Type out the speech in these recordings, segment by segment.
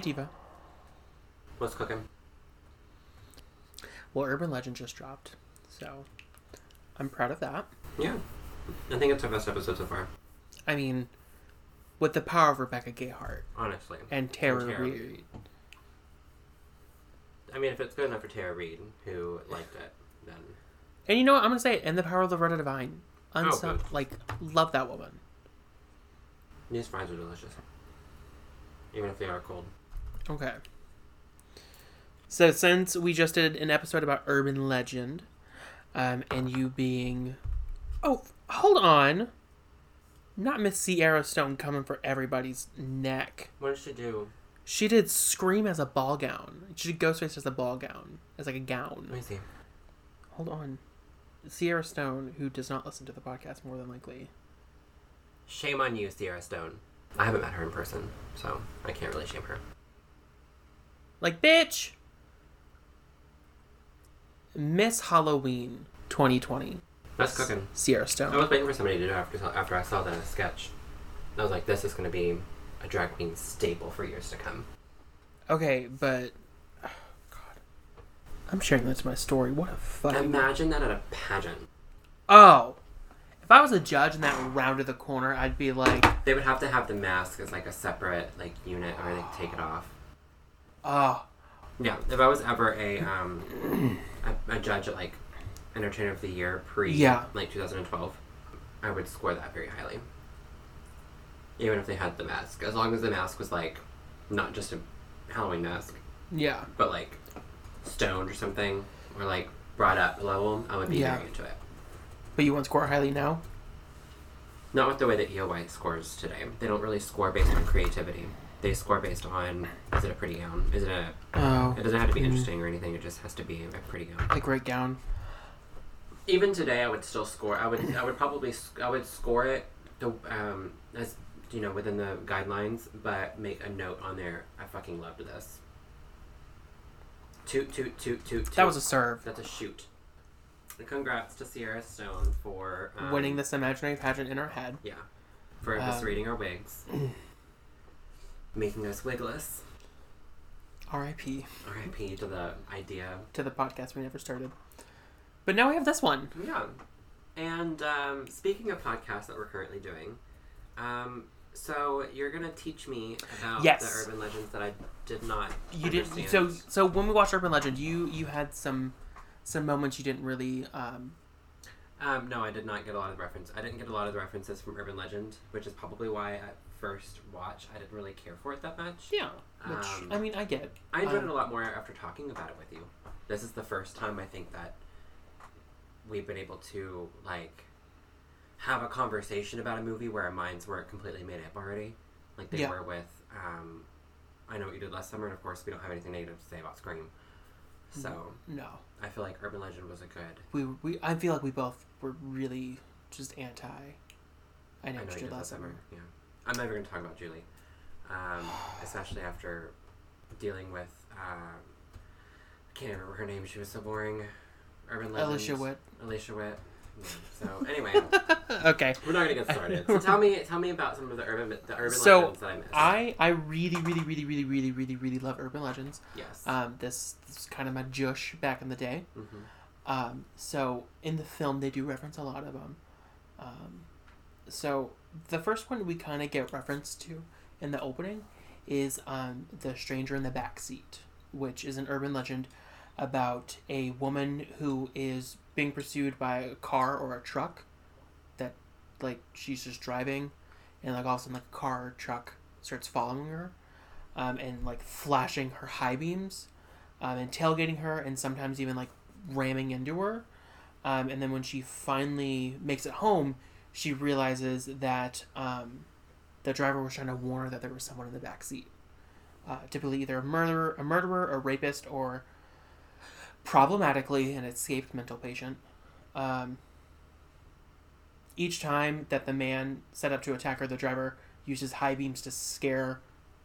Hey, Diva. What's cooking? Well, Urban Legend just dropped, so I'm proud of that. Yeah. I think it's our best episode so far. I mean, with the power of Rebecca Gayheart Honestly. and Tara, Tara. Reid. I mean, if it's good enough for Tara Reid, who liked it, then. And you know what? I'm gonna say it. And the power of Loretta Devine. Oh, Unsub- good. like, love that woman. These fries are delicious. Even if they are cold. Okay. So since we just did an episode about urban legend, um, and you being, oh, hold on, not Miss Sierra Stone coming for everybody's neck. What did she do? She did Scream as a ball gown. She did Ghostface as a ball gown, as like a gown. Let me see. Hold on, Sierra Stone, who does not listen to the podcast more than likely. Shame on you, Sierra Stone. I haven't met her in person, so I can't really shame her. Like, bitch! Miss Halloween 2020. That's cooking. Sierra Stone. I was waiting for somebody to do it after, after I saw that sketch. I was like, this is going to be a drag queen staple for years to come. Okay, but. oh, God. I'm sharing this my story. What a fucking. Imagine that at a pageant. Oh! If I was a judge and that rounded the corner, I'd be like, They would have to have the mask as like a separate like unit, or they could take it off. Oh. Yeah, if I was ever a um a, a judge at like Entertainer of the Year pre Yeah. like 2012, I would score that very highly. Even if they had the mask, as long as the mask was like not just a Halloween mask, Yeah. but like stoned or something, or like brought up a level, I would be Yeah. very into it. But you won't score highly now? Not with the way that EOY scores today. They don't really score based on creativity. They score based on is it a pretty gown? Is it a? Oh. It doesn't have to be Mm. interesting or anything. It just has to be a pretty gown. A great gown. Even today, I would still score. I would. I would probably. I would score it. The um as you know within the guidelines, but make a note on there. I fucking loved this. Toot toot toot toot. toot. That was a serve. That's a shoot. And congrats to Sierra Stone for um, Winning this imaginary pageant in our head. Yeah, for just Um, reading our wigs, making us wigless. R.I.P. R.I.P. to the idea. to the podcast we never started. But now we have this one. Yeah. And um, speaking of podcasts that we're currently doing, um, so you're gonna teach me about Yes. the urban legends that I did not. You did understand. so. So when we watched Urban Legend, you you had some some moments you didn't really. Um, Um, no, I did not get a lot of the reference. I didn't get a lot of the references from Urban Legend, which is probably why at first watch I didn't really care for it that much. yeah. Which Um, I mean, I get. I enjoyed Um, it a lot more after talking about it with you. This is the first time I think that we've been able to like have a conversation about a movie where our minds weren't completely made up already, like they Yeah. were with. Um, I know what you did last summer, and of course we don't have anything negative to say about Scream. So No, I feel like Urban Legend was a good. we we. I feel like we both were really just anti. I I know know what you did did last summer. Yeah, I'm never going to talk about Julie, um, especially after dealing with. Um, I can't remember her name. She was so boring. Urban Legend. Alicia Witt. Alicia Witt. Yeah, So anyway, okay. we're not gonna get started. So tell me, tell me about some of the urban, the urban So, legends that I missed. I I really really really really really really really love Urban Legends. yes. Um, this, this is kind of my jush back in the day. Mm-hmm. Um, so in the film, they do reference a lot of them. Um, so the first one we kind of get reference to in the opening is um, the stranger in the back seat, which is an urban legend about a woman who is being pursued by a car or a truck that like she's just driving and like all of a sudden like a car or truck starts following her um, and like flashing her high beams um, and tailgating her and sometimes even like ramming into her. Um, and then when she finally makes it home, she realizes that um, the driver was trying to warn her that there was someone in the back seat. Uh, typically, either a murderer, a murderer, a rapist, or problematically an escaped mental patient. Um, each time that the man set up to attack her, the driver uses high beams to scare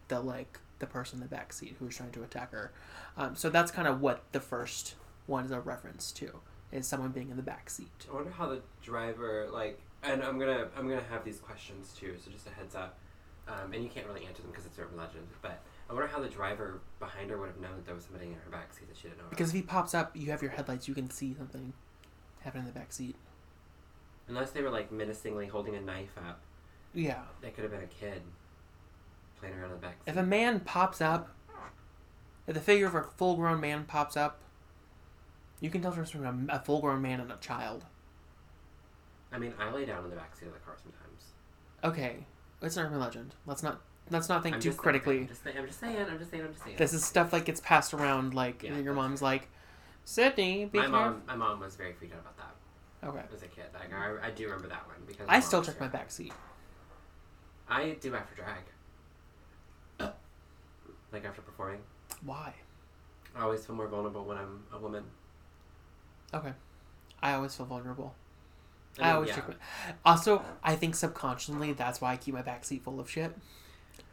the like the person in the back seat who was trying to attack her. Um, so that's kind of what the first one is a reference to is someone being in the back seat. I wonder how the driver like, and I'm gonna I'm gonna have these questions too. So just a heads up. Um, and you can't really answer them because it's urban legend. But I wonder how the driver behind her would have known that there was somebody in her backseat that she didn't know about. Because if he pops up, you have your headlights, you can see something happen in the back seat. Unless they were like menacingly holding a knife up, Yeah. that could have been a kid playing around in the back. If a man pops up, if the figure of a full grown man pops up, you can tell difference between a, a full grown man and a child. I mean, I lay down in the backseat of the car sometimes. Okay, it's an urban legend. Let's not let's not think I'm too just- critically. I'm just, saying, I'm just saying. I'm just saying. I'm just saying. This is stuff like gets passed around. Like Yeah, your mom's like, Sydni, be my careful. mom. My mom was very freaked out about that Okay, as a kid. Like I, I do remember that one because I still check my back seat. I do after drag. like after performing, Why? I always feel more vulnerable when I'm a woman. Okay, I always feel vulnerable. I, mean, always yeah. check my. Also, I think subconsciously that's why I keep my backseat full of shit.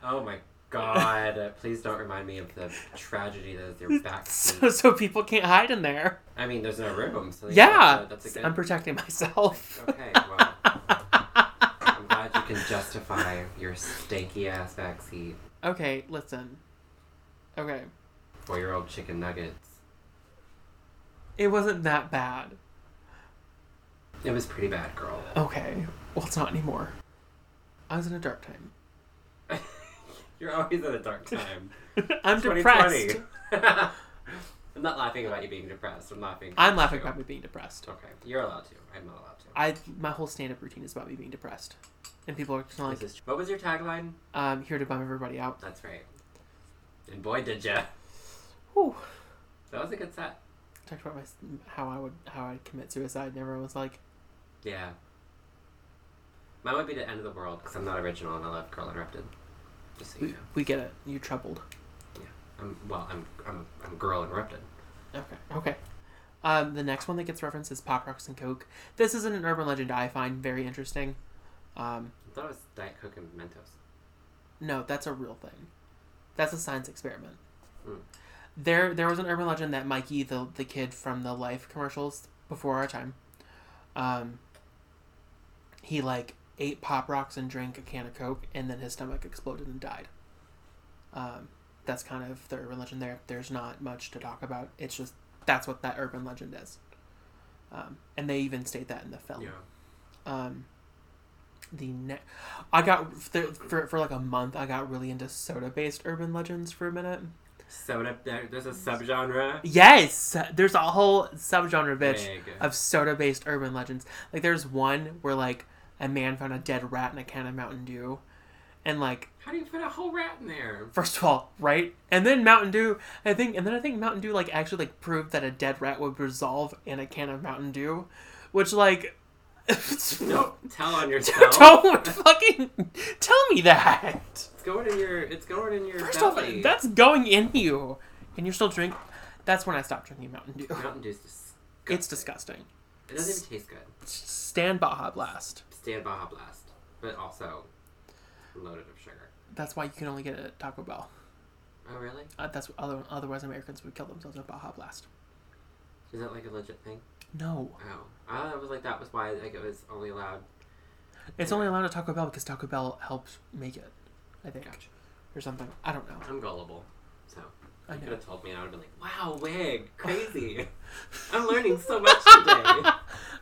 Oh my god! Uh, please don't remind me of the tragedy that is your back seat. So, so people can't hide in there. I mean, there's no room. So Yeah, a, uh, that's a good. I'm protecting myself. Okay, well, I'm glad you can justify your stanky ass backseat Okay, listen. Okay, Four-year-old chicken nuggets. it wasn't that bad. It was pretty bad, girl. Okay, well, it's not anymore. I was in a dark time. You're always in a dark time. I'm 2020. depressed. I'm not laughing about you being depressed. I'm laughing. I'm laughing about about me being depressed. Okay, you're allowed to. I'm not allowed to. I my whole stand-up routine is about me being depressed, and people are just like, This is- what was your tagline? "I'm here to bum everybody out." That's right. And boy, did ya! Whew. That was a good set. I Talked about my how I would how I'd commit suicide, and everyone was like, Yeah. Mine would be the end of the world because I'm not original and I love Girl Interrupted. Just so you "We, know. we get it. You're troubled." I'm well. I'm I'm I'm Girl Interrupted. Okay. Okay. Um, the next one that gets referenced is Pop Rocks and Coke. This isn't an urban legend I find very interesting. Um, I thought it was Diet Coke and Mentos. no, that's a real thing. That's a science experiment. Hmm. There, there was an urban legend that Mikey, the the kid from the Life commercials before our time, um, he like ate Pop Rocks and drank a can of Coke, and then his stomach exploded and died. Um, that's kind of the urban legend there. There's not much to talk about. It's just that's what that urban legend is. Um, and they even state that in the film. Yeah. Um, the ne- I got for, for for like a month. I got really into soda based urban legends for a minute. Soda. There's a subgenre. Yes, there's a whole subgenre, bitch, Big. of soda based urban legends. Like there's one where like a man found a dead rat in a can of Mountain Dew, and like How do you put a whole rat in there? first of all, right, and then Mountain Dew. I think, and then I think Mountain Dew like actually like proved that a dead rat would resolve in a can of Mountain Dew, which like. Don't tell on yourself. Don't fucking tell me that. It's going in your. It's going in your First off, belly. that's going in you, and you're still drink. That's when I stopped drinking Mountain Dew. Mountain Dew's disgusting. It's disgusting. It doesn't even taste good. Stand Baja Blast. Stand Baja Blast, but also loaded of sugar. That's why you can only get it at Taco Bell. Oh really? Uh, that's other, otherwise Americans would kill themselves with Baja Blast. Is that like a legit thing? No, Oh, I was like that was why like it was only allowed. it's only allowed at Taco Bell because Taco Bell helps make it. I think Gotcha. or something. I don't know. I'm gullible, so I you could have told me and I would have been like, "Wow, wig, crazy! I'm learning so much today."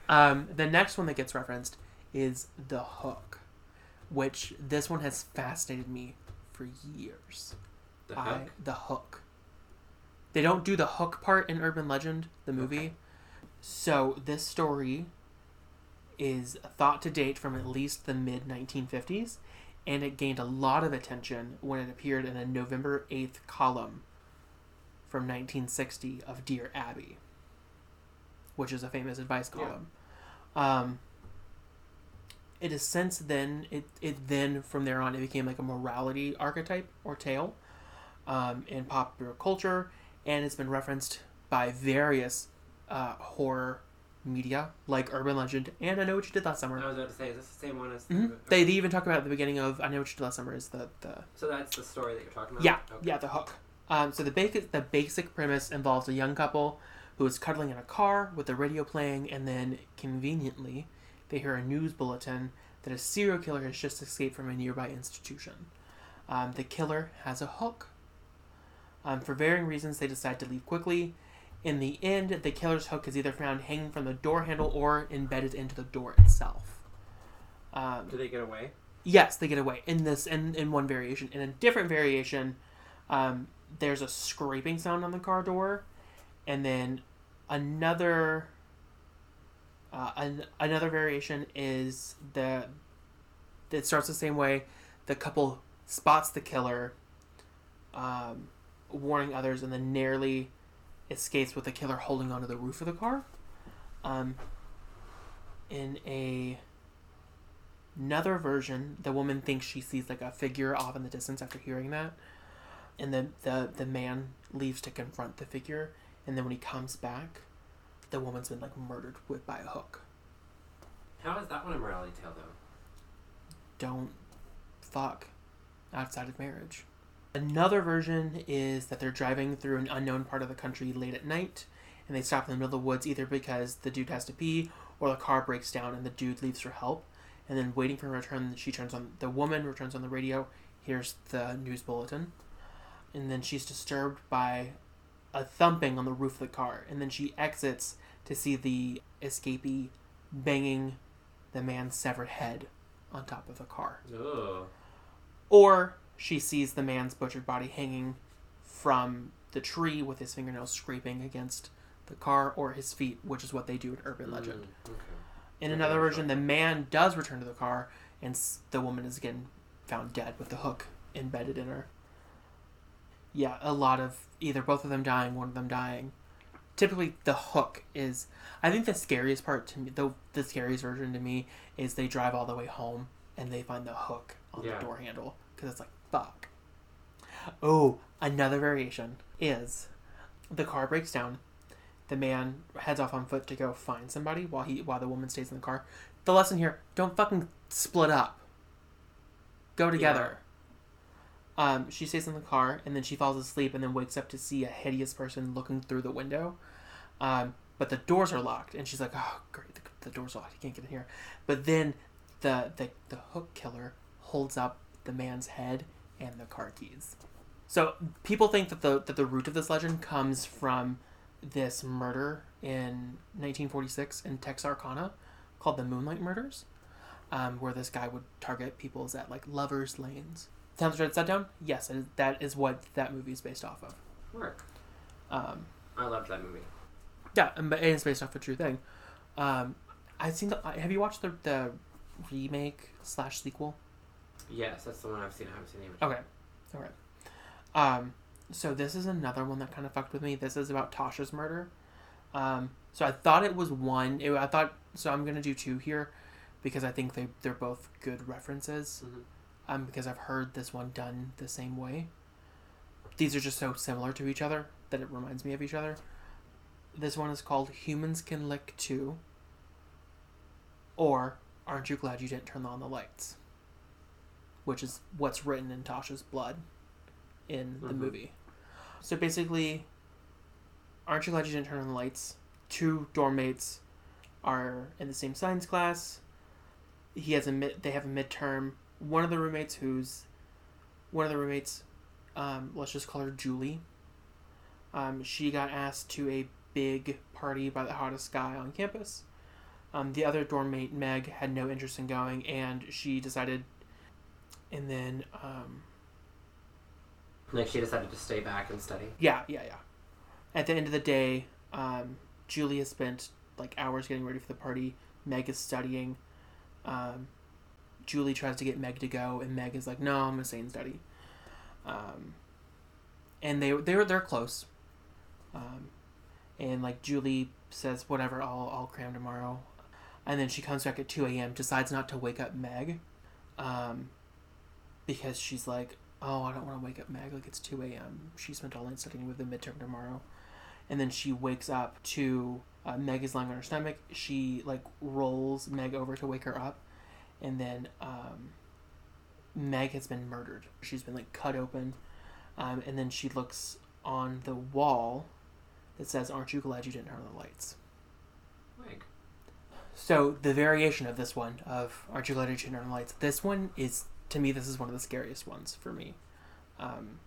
Um, the next one that gets referenced is the hook, which this one has fascinated me for years. The I- hook. the hook. They don't do the hook part in Urban Legend, the movie. Okay. So this story is thought to date from at least the mid 1950s, and it gained a lot of attention when it appeared in a November 8th column from 1960 of Dear Abby, which is a famous advice Yeah. column. Um, it has since then it, it then from there on it became like a morality archetype or tale um, in popular culture and it's been referenced by various uh, horror media like urban legend and i know what you did last summer I was about to say, is this the same one as? Mhm. they, they even talk about at the beginning of i know what you did last summer is the, the So that's the story that you're talking about. yeah Okay. yeah the hook um, so the basic the basic premise involves a young couple who is cuddling in a car with the radio playing and then conveniently they hear a news bulletin that a serial killer has just escaped from a nearby institution Um, the killer has a hook. Um, for varying reasons, they decide to leave quickly. In the end, the killer's hook is either found hanging from the door handle or embedded into the door itself. Um, Do they get away? Yes, they get away in this in, in one variation. In a different variation, um, there's a scraping sound on the car door, and then another uh, an, another variation is the it starts the same way. The couple spots the killer, um, warning others, and then narrowly escapes with the killer holding onto the roof of the car. Um, in a another version, the woman thinks she sees like a figure off in the distance after hearing that, and then the the man leaves to confront the figure, and then when he comes back, the woman's been like murdered with by a hook. How is that one a morality tale though? Don't fuck outside of marriage. Another version is that they're driving through an unknown part of the country late at night, and they stop in the middle of the woods either because the dude has to pee or the car breaks down and the dude leaves for help. And then waiting for her return, she turns on the woman returns on the radio, hears the news bulletin, and then she's disturbed by a thumping on the roof of the car, and then she exits to see the escapee banging the man's severed head on top of the car. Oh. Or she sees the man's butchered body hanging from the tree with his fingernails scraping against the car or his feet, which is what they do in urban legend. Mm, okay. In another version, the man does return to the car, and the woman is again found dead with the hook embedded in her. Yeah, a lot of either both of them dying, one of them dying. Typically, the hook is. I think the scariest part to me, the the scariest version to me, is they drive all the way home and they find the hook on Yeah. the door handle because it's like fuck. Oh, another variation is the car breaks down. The man heads off on foot to go find somebody while he while the woman stays in the car. The lesson here: don't fucking split up. Go together. Um, she stays in the car and then she falls asleep and then wakes up to see a hideous person looking through the window. Um, but the doors are locked and she's like, "Oh, great, the, the door's locked. You can't get in here." But then the the the hook killer holds up the man's head and the car keys. So people think that the that the root of this legend comes from this murder in 1946 in Texarkana called the Moonlight Murders, um, where this guy would target people's at like lovers' lanes. Right. That down? Yes, and that is what that movie is based off of. Work. Um, I loved that movie. yeah, and but it is based off a true thing. Um, I've seen the. Have you watched the the remake slash sequel? Yes, that's the one I've seen. I haven't seen the original. Okay. All right. Um, so this is another one that kind of fucked with me. This is about Tasha's murder. Um, so I thought it was one. It, I thought so. I'm gonna do two here because I think they they're both good references. Mhm. Um, because I've heard this one done the same way. These are just so similar to each other that it reminds me of each other. This one is called Humans Can Lick Too. Or Aren't You Glad You Didn't Turn On the Lights? Which is what's written in Tasha's blood in the Mhm. movie. So basically, Aren't You Glad You Didn't Turn On the Lights? Two dorm mates are in the same science class. He has a mid, they have a midterm. One of the roommates who's one of the roommates, um, let's just call her Julie. Um, she got asked to a big party by the hottest guy on campus. Um, the other dorm mate, Meg, had no interest in going, and she decided. And then, um, Like she decided to stay back and study. yeah, yeah, yeah. At the end of the day, um, Julie has spent like hours getting ready for the party. Meg is studying. Um, Julie tries to get Meg to go, and Meg is like, "No, I'm gonna stay and study." Um, and they they're they're close. Um, and like Julie says, "Whatever, I'll I'll cram tomorrow," and then she comes back at two a.m. Decides not to wake up Meg, um, because she's like, oh, I don't want to wake up Meg. Like, it's 2 a.m. She spent all night studying with the midterm tomorrow. And then she wakes up to uh, Meg is lying on her stomach. She, like, rolls Meg over to wake her up. And then um, Meg has been murdered. She's been, like, cut open. Um, and then she looks on the wall that says, Aren't you glad you didn't turn on the lights? Like, So the variation of this one of Aren't You Glad You Didn't Turn on the Lights? This one is to me, this is one of the scariest ones for me. Um,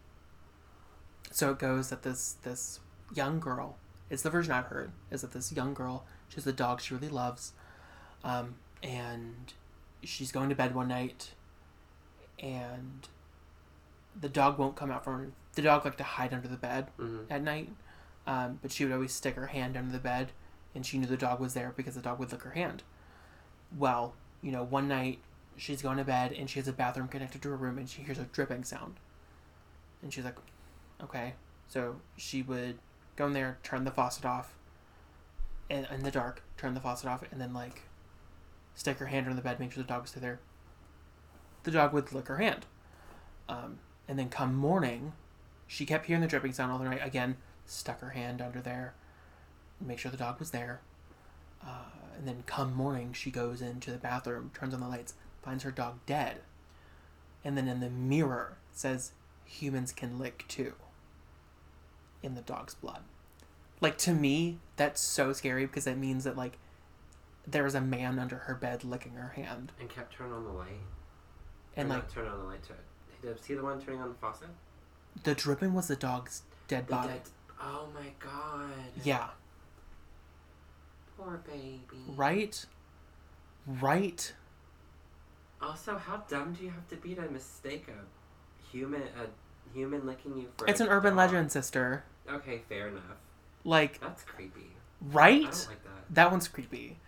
so it goes that this this young girl, it's the version I've heard, is that this young girl, she has a dog she really loves, um, and she's going to bed one night, and the dog won't come out from her. The dog liked to hide under the bed hmm at night, um, but she would always stick her hand under the bed, and she knew the dog was there because the dog would lick her hand. Well, you know, one night she's going to bed and she has a bathroom connected to her room, and she hears a dripping sound, and she's like, "Okay." So she would go in there, turn the faucet off, and in the dark, turn the faucet off, and then like stick her hand under the bed, make sure the dog was there. The dog would lick her hand, um, and then come morning, she kept hearing the dripping sound all the night. Again, stuck her hand under there, make sure the dog was there. Uh, and then come morning, she goes into the bathroom, turns on the lights, finds her dog dead. And then in the mirror says, humans can lick too. In the dog's blood. Like to me, that's so scary because that means that like there was a man under her bed licking her hand. And kept turning on the light. And Or like not turn on the light to it. Was he the one turning on the faucet? the dripping was the dog's dead The body. dead. Oh my god. Yeah. Poor baby. Right? Right? Also, how dumb do you have to be to mistake a human a human licking you for? It's an urban dog? legend, sister. Okay, fair enough. Like, That's creepy. right? I don't like that. that one's creepy.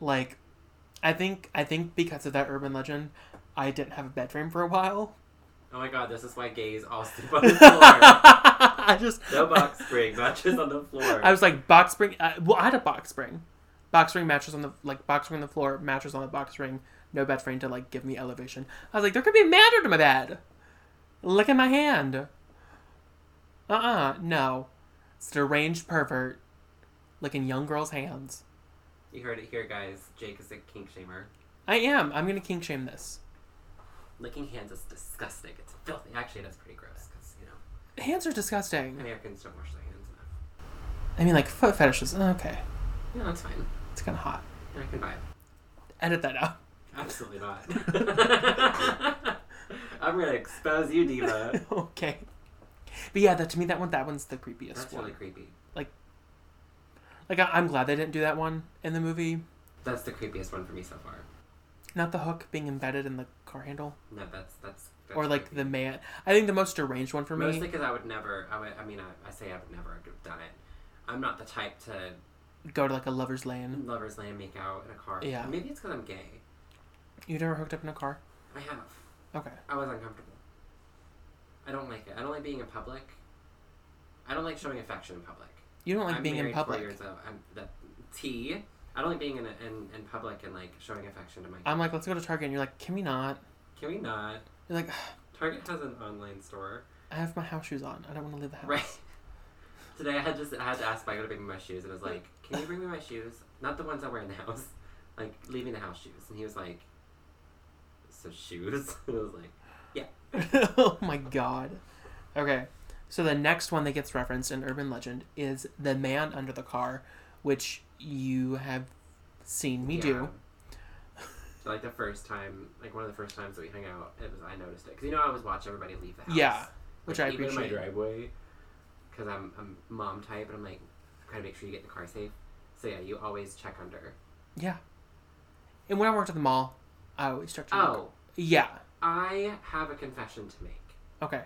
Like, I think I think because of that urban legend, I didn't have a bed frame for a while. Oh my god, this is why gays all sleep on the floor. I just no box spring, mattress on the floor. I was like box spring. Uh, well, I had a box spring, box spring mattress on the like box spring on the floor, mattress on the box spring, no bed frame to like give me elevation. I was like, there could be a man under my bed. Look at my hand. Uh uh no, it's a deranged pervert, licking young girls' hands. You heard it here, guys. Jake is a kink shamer. I am. I'm gonna kink shame this. Licking hands is disgusting. It's filthy. Actually, that's pretty gross because you know Hands are disgusting. Americans don't wash their hands enough. I mean, like foot fetishes. Eh, okay, Yeah, that's fine. it's kind of hot. I can buy it. Edit that out. Absolutely not. I'm gonna expose you, diva. okay. But yeah, that to me that one that one's the creepiest That's one. really creepy. Like I, I'm glad they didn't do that one in the movie. That's the creepiest one for me so far. Not the hook being embedded in the car handle, No, that's that's. that's or like creepy. the man. I think the most deranged one for me. Mostly because I would never. I would. I mean, I, I say I would never have done it. I'm not the type to Go to like a lover's lane. lovers lane make out in a car. Yeah. Maybe it's because I'm gay. You never hooked up in a car? I have. Okay. I was uncomfortable. I don't like it. I don't like being in public. I don't like showing affection in public. You don't like I'm being in married four public. Years. I'm the T. I don't like being in, a, in in public and like showing affection to my. I'm like, let's go to Target, and you're like, can we not? Can we not? You're like, Target has an online store. I have my house shoes on. I don't want to leave the house. Right. Today I had just I had to ask Michael to bring me my shoes, and I was like, "Can you bring me my shoes? Not the ones I wear in the house, like leaving the house shoes." And he was like, "So shoes?" and I was like, "Yeah." oh my god. Okay. So the next one that gets referenced in urban legend is the man under the car, which you have seen me do. Yeah. So, like the first time, like one of the first times that we hung out, it was I noticed it because you know I always watch everybody leave the house. Yeah, which Like, I even in appreciate. my driveway, because I'm I'm mom type, and I'm like trying to make sure you get in the car safe. So yeah, you always check under. Yeah. And when I worked at the mall, I always checked. your Oh, Yeah. I have a confession to make. Okay.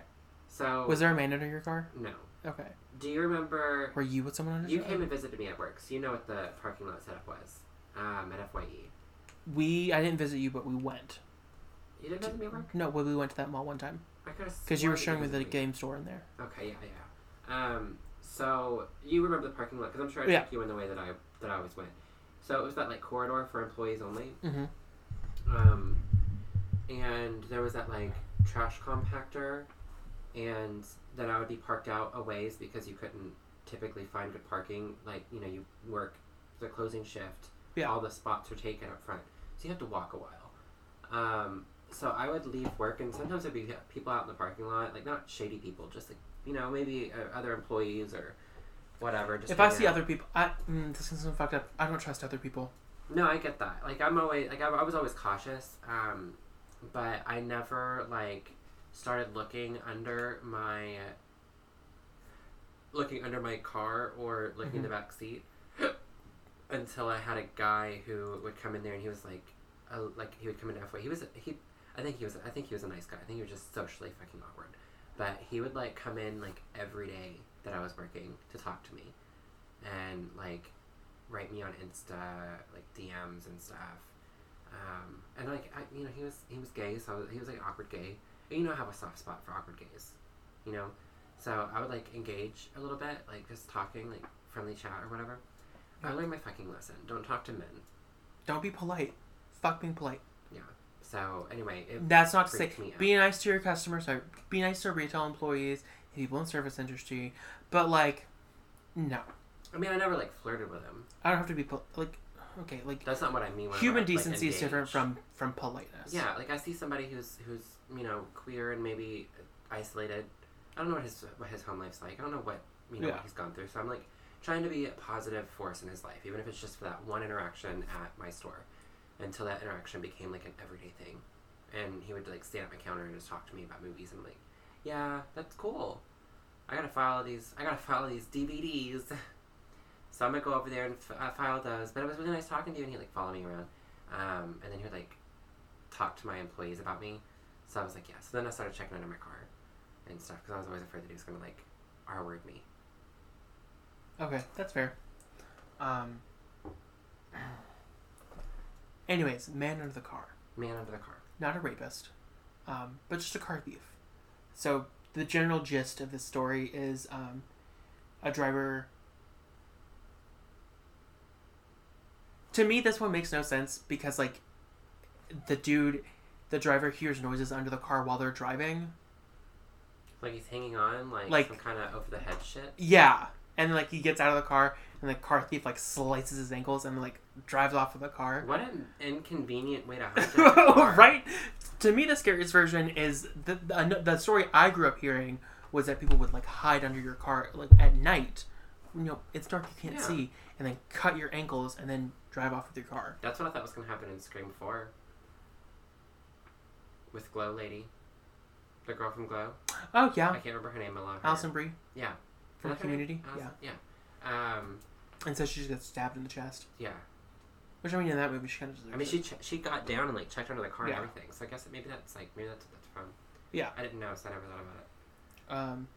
So Was there a man under your car? no? Okay. Do you remember? Were you with someone under You came and visited me at work, so you know what the parking lot setup was um, at Fye. We I didn't visit you, but we went. You didn't visit me at work? No, well, we went to that mall one time I could because you were showing me the game store in there. Okay, yeah, yeah. Um, so you remember the parking lot because I'm sure I Yeah. took you in the way that I that I always went. So it was that like corridor for employees only. Mm-hmm. Um, and there was that like trash compactor, and then I would be parked out a ways because you couldn't typically find good parking. Like you know, you work the closing shift. Yeah. All the spots are taken up front, so you have to walk a while. Um, so I would leave work, and sometimes there'd be people out in the parking lot, like not shady people, just like you know maybe uh, other employees or whatever. Just If I see out. other people, I mm, this is fucked up. I don't trust other people. No, I get that. Like I'm always like I, I was always cautious. Um, but I never like started looking under my looking under my car or looking in the back seat until I had a guy who would come in there and he was like, uh, like he would come in halfway. He was he, I think he was I think he was a nice guy. I think he was just socially fucking awkward, but he would like come in like every day that I was working to talk to me, and like write me on Insta like DMs and stuff. Um, and like I, you know, he was he was gay, so he was like awkward gay. You know, I have a soft spot for awkward gays, you know. So I would like engage a little bit, like just talking, like friendly chat or whatever. I learned my fucking lesson. Don't talk to men. Don't be polite. Fuck being polite. Yeah. So anyway, That's not to say freaked me out. be nice to your customers. Or be nice to retail employees, people in service industry. But like, no, I mean, I never like flirted with him. I don't have to be pol- like. Okay, like That's not what I mean. When human I, like, decency is different from from politeness. Yeah, like I see somebody who's who's you know queer and maybe isolated. I don't know what his what his home life's like. I don't know what you know Yeah. what he's gone through. So I'm like trying to be a positive force in his life, even if it's just for that one interaction at my store, until that interaction became like an everyday thing. And he would like stand at my counter and just talk to me about movies. And I'm like, yeah, that's cool. I gotta file these. I gotta file these DVDs. So I'm gonna go over there and f- uh, file those. But it was really nice talking to you, and he like followed me around. Um, and then he would like talk to my employees about me. So I was like, yeah. So then I started checking under my car and stuff because I was always afraid that he was gonna like R word me. Okay, that's fair. Um. Anyways, man under the car, Man under the car. not a rapist, um, but just a car thief. So the general gist of this story is um, a driver. To me, this one makes no sense because like the dude, the driver hears noises under the car while they're driving. Like he's hanging on like, Like- some kind of over the head shit. Yeah, and like he gets out of the car, and the car thief like slices his ankles and like drives off with the car. What an inconvenient way to hijack a car. right? To me, the scariest version is the, the the story I grew up hearing was that people would like hide under your car like at night. You know, it's dark, you can't Yeah. see, and then cut your ankles and then drive off with your car. That's what I thought was gonna happen in Scream Four. With Glow Lady, the girl from Glow. Oh yeah. I can't remember her name. I love her. Alison Brie Yeah. from that? Community. Yeah, Allison- Yeah. Um. and so she just gets stabbed in the chest. Yeah. Which I mean, in that movie, she kind of. I mean, she ch- she got down and like checked under the car Yeah. and everything. So I guess maybe that's like maybe that's that's from. Yeah. I didn't know, so I never thought about it. Um,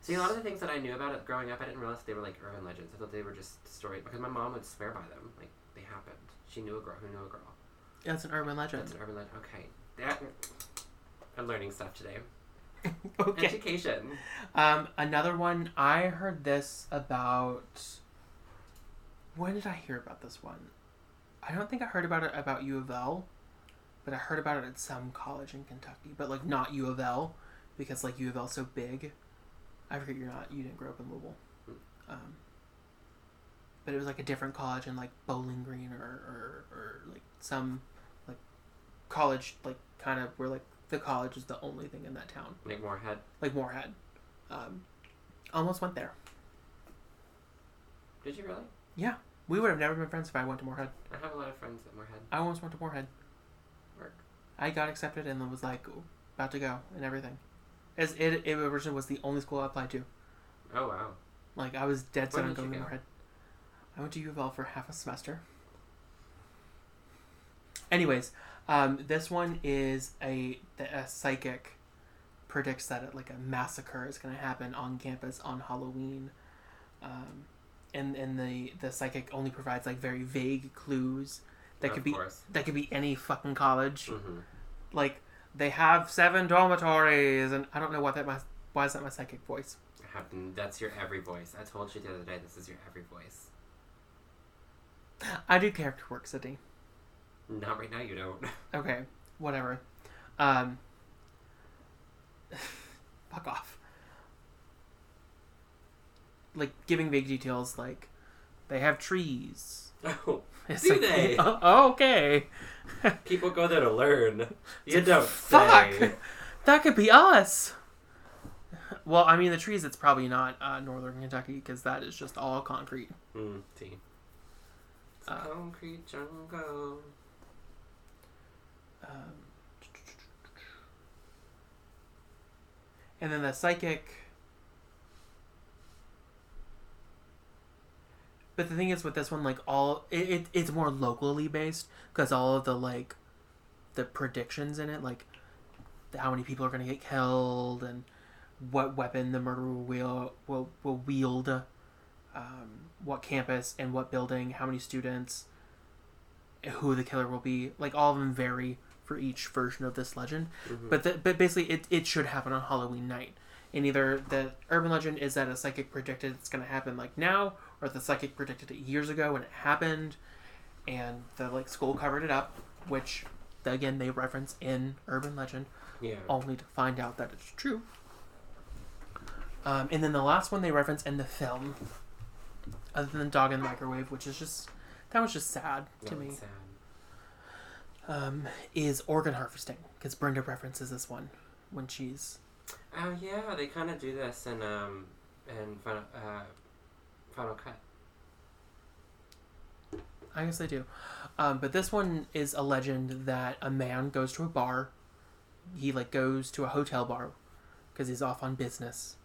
See, a lot of the things that I knew about it growing up, I didn't realize they were like urban legends. I thought they were just stories because my mom would swear by them, like they happened. She knew a girl who knew a girl. that's an urban legend. That's an urban legend. Okay, that I'm learning stuff today. okay. Education. Um, another one. I heard this about. When did I hear about this one? I don't think I heard about it about U of L, but I heard about it at some college in Kentucky, but like not U of L, because like U of L's so big. I forget you're not. You didn't grow up in Louisville. Um, but it was like a different college in like Bowling Green or, or, or like some college like kind of where like the college is the only thing in that town Like Morehead. like Morehead. Um, almost went there. Did you really? Yeah. We would have never been friends if I went to Morehead. I have a lot of friends at Morehead. I almost went to Morehead. Work. I got accepted and was like about to go and everything. As it, it originally was the only school I applied to. Oh wow. Like I was dead set on going to go? Morehead. I went to U of L for half a semester. Anyways, um, this one is a a psychic predicts that like a massacre is going to happen on campus on Halloween, um, and and the the psychic only provides like very vague clues that of could be course. that could be any fucking college. hmm Like they have seven dormitories, and I don't know what that my why is that my psychic voice? That's your every voice. I told you the other day. This is your every voice. I do character work, Sydni. Not right now. You don't. Okay, whatever. Um, fuck off. Like giving vague details, like they have trees. Oh, It's Do like, they? Oh, okay. people go there to learn. You don't Fuck. say. That could be us. Well, I mean, the trees. It's probably not uh, northern Kentucky because that is just all concrete. Mm, see. Uh, concrete jungle. Um, and then the psychic. But the thing is with this one, like all it, it it's more locally based because all of the like the predictions in it, like how many people are going to get killed and what weapon the murderer will will, will wield, um, what campus and what building, how many students, who the killer will be. Like all of them vary for each version of this legend. Mhm. But the, but basically, it, it should happen on Halloween night. And either the urban legend is that a psychic predicted it's going to happen like now, or the psychic predicted it years ago when it happened, and the like school covered it up, which again they reference in urban legend, yeah. only to find out that it's true. Um, and then the last one they reference in the film, other than Dog in the Microwave, which is just that was just sad to me, sad. Um, is organ harvesting because Brenda references this one when she's Oh yeah, they kind of do this in um in Final uh, Final Cut. I guess they do. Um, but this one is a legend that a man goes to a bar. He like goes to a hotel bar because he's off on business,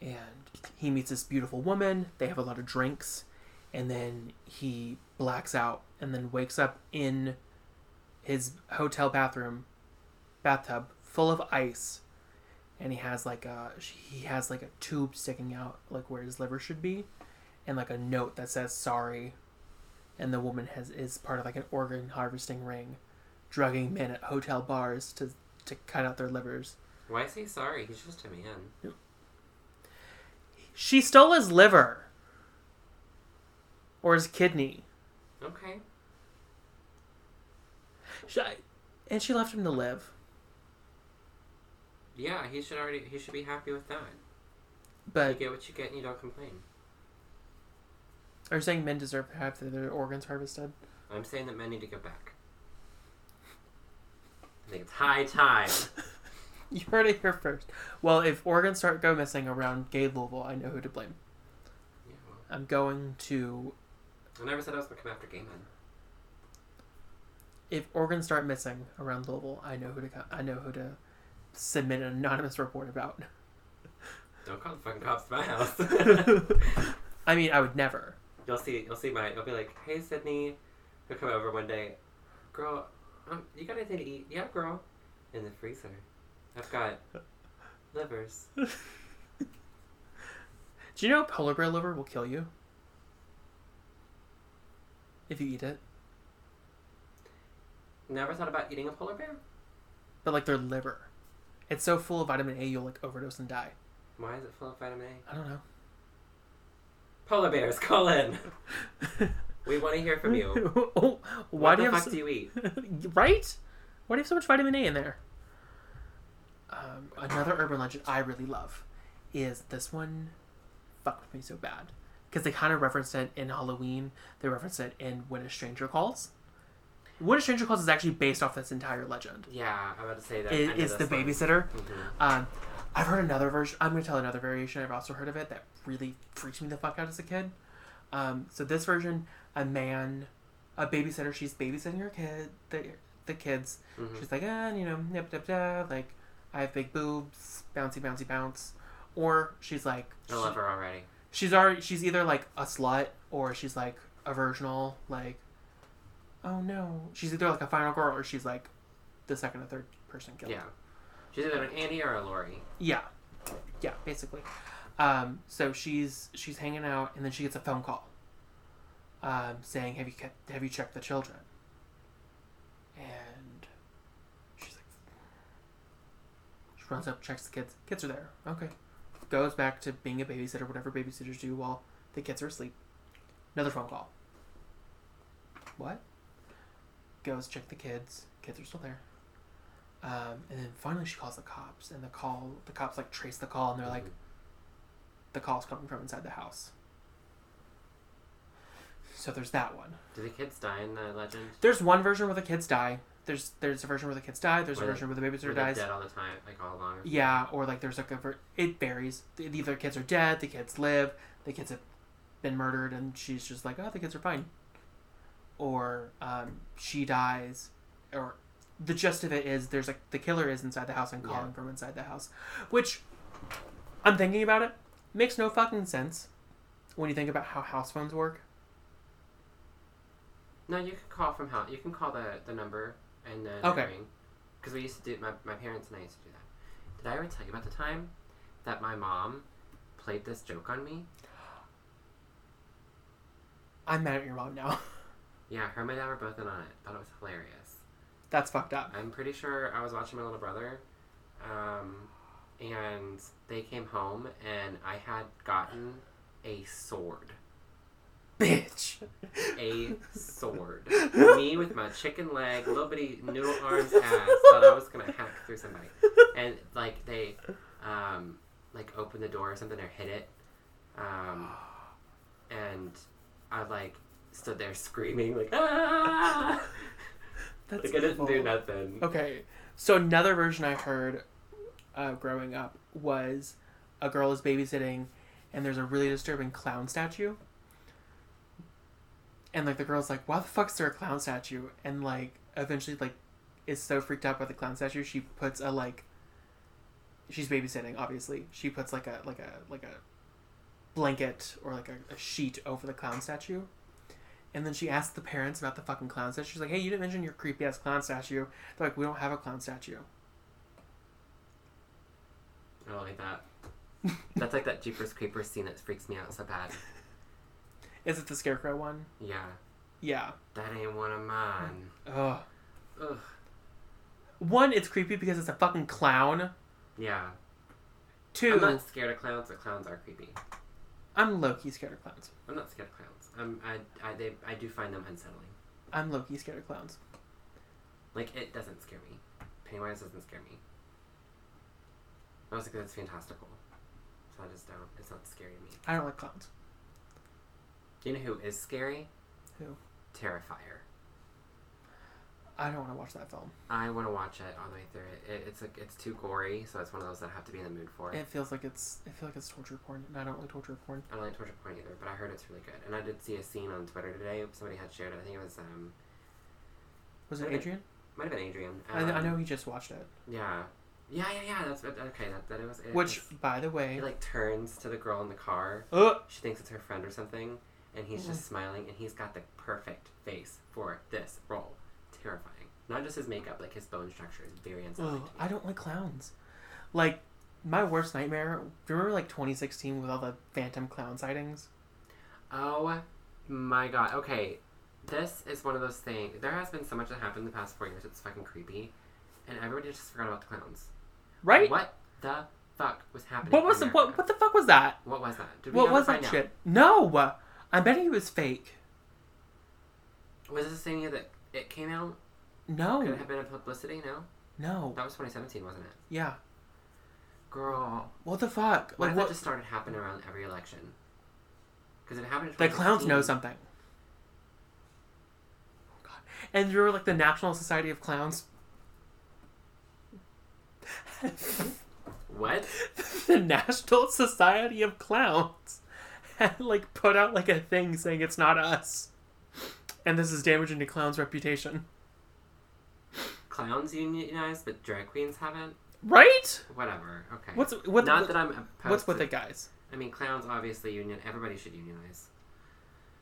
and he meets this beautiful woman. They have a lot of drinks, and then he blacks out and then wakes up in his hotel bathroom, bathtub full of ice, and he has like a he has like a tube sticking out like where his liver should be, and like a note that says sorry and the woman has is part of like an organ harvesting ring, drugging men at hotel bars to to cut out their livers. Why is he sorry? He's just a man. She stole his liver or his kidney, Okay. She, and she left him to live. Yeah, he should already. He should be happy with that. But You get what you get, and you don't complain. are you saying men deserve to have their organs harvested? I'm saying that men need to go back. I think it's high time. You heard it here first. Well, if organs start go missing around gay Louisville, I know who to blame. Yeah, well, I'm going to I never said I was gonna come after gay men. If organs start missing around Louisville, I know who to I know who to submit an anonymous report about. Don't call the fucking cops to my house. I mean, I would never. you'll see. You'll see my. You'll be like, "Hey, Sydni, he'll come over one day, girl. Um, you got anything to eat? Yeah, girl. In the freezer, I've got livers. Do you know polar bear liver will kill you? If you eat it. Never thought about eating a polar bear. But like their liver. It's so full of vitamin A you'll like overdose and die. Why is it full of vitamin A? I don't know. Polar bears, call in. We want to hear from you. oh, why what do the you fuck so- do you eat? right? Why do you have so much vitamin A in there? Um, another urban legend I really love is this one fucked with me so bad. Because they kind of referenced it in Halloween. They referenced it in When a Stranger Calls. When a Stranger Calls is actually based off this entire legend. Yeah, I'm about to say that. It, it's the one. babysitter. Mhm. Um, I've heard another version. I'm going to tell another variation. I've also heard of it that really freaked me the fuck out as a kid. Um, so this version, a man, a babysitter. She's babysitting her kid, the the kids. Mhm. She's like, ah, you know, nip nip nip. Like, I have big boobs, bouncy bouncy bounce. Or she's like, I love her already. she's already she's either like a slut or she's like a virginal. Like, oh no, she's either like a final girl or she's like the second or third person killed. Yeah. She's either an Annie or a Laurie. Yeah, yeah, basically. Um, so she's she's hanging out, and then she gets a phone call, um, saying, "Have you kept, have you checked the children?" And she's like, she runs up, checks the kids. Kids are there. Okay, goes back to being a babysitter, whatever babysitters do while the kids are asleep. Another phone call. What? Goes check the kids. Kids are still there. Um, and then finally she calls the cops, and the call, the cops like trace the call, and they're like, Mhm. the call's coming from inside the house. So there's that one. Do the kids die in the legend? There's one version where the kids die. There's there's a version where the kids die. There's a Were they- version where the babysitter dies. dead all the time, like all along? or? Yeah, or like there's like a ver- it varies. The- Either kids are dead, the kids live, the kids have been murdered, and she's just like, oh, the kids are fine. Or um, she dies, or the gist of it is there's like the killer is inside the house and calling Yeah. from inside the house, which I'm thinking about it makes no fucking sense when you think about how house phones work. No, you can call from house. You can call the, the number and then Okay. ring. Because we used to do my my parents and I used to do that. Did I ever tell you about the time that my mom played this joke on me? I'm mad at your mom now. Yeah, her and my dad were both in on it. Thought it was hilarious. That's fucked up. I'm pretty sure I was watching my little brother, um, and they came home and I had gotten a sword. Bitch. A sword. Me with my chicken leg, little bitty noodle arms ass, thought I was gonna hack through somebody. And like they, um, like opened the door or something or hit it, um, and I like stood there screaming like ah, That's like I didn't do nothing. Okay, so another version I heard uh, growing up was a girl is babysitting, and there's a really disturbing clown statue. And like the girl's like, "Why the fuck's there a clown statue?" And like eventually, like, is so freaked out by the clown statue, she puts a like. She's babysitting, obviously. She puts like a like a like a blanket or like a, a sheet over the clown statue. And then she asks the parents about the fucking clown statue. She's like, "Hey, you didn't mention your creepy ass clown statue." They're like, "We don't have a clown statue." I don't like that. That's like that Jeepers Creepers scene that freaks me out so bad. Is it the scarecrow one? Yeah, Yeah. that ain't one of mine. Ugh. Ugh. One, it's creepy because it's a fucking clown. Yeah. Two, I'm not scared of clowns, but clowns are creepy. I'm low key scared of clowns. I'm not scared of clowns. I'm, I, I, they, I do find them unsettling. I'm low key scared of clowns. Like, it doesn't scare me. Pennywise doesn't scare me. Mostly because it's fantastical. So I just don't. It's not scary to me. I don't like clowns. Do you know who is scary? Who? Terrifier. I don't want to watch that film. I want to watch it all the way through. It, it it's like it's too gory, so it's one of those that I have to be in the mood for. It feels like it's. I feel like it's torture porn, and I don't like torture porn. I don't like torture porn either, but I heard it's really good. And I did see a scene on Twitter today. Somebody had shared it. I think it was um, Was it. Adrian? might have been Adrian. I, I Um, know he just watched it. Yeah, yeah, yeah, yeah. That's okay. That, that it was. It Which, by the way, he like turns to the girl in the car. Ugh. She thinks it's her friend or something, and he's just smiling, and he's got the perfect face for this role. Terrifying. Not just his makeup, like his bone structure is very unsettling. Ugh. I don't like clowns. Like, my worst nightmare. Do you remember like 2016 with all the phantom clown sightings? Oh my god. Okay. This is one of those things. There has been so much that happened in the past four years. It's fucking creepy. And everybody just forgot about the clowns. Right? What the fuck was happening? What was the, what? What the fuck was that? What was that? Did we What was that out? shit? No, I'm betting it was fake. Was this the same year that it came out? No, Could it have been a publicity? No? no, That was 2017, wasn't it? yeah. Girl. What the fuck? Why Like did that what? just started happening around every election? Because it happened The clowns know something. Oh, God. And you were like the National Society of Clowns. What? the National Society of Clowns had like put out like a thing saying it's not us, and this is damaging to clowns' reputation. Clowns unionized, but drag queens haven't? Right? Whatever. Okay. What's what? Not what- that I'm opposed what's with to- it, guys? I mean, clowns obviously union. Everybody should unionize.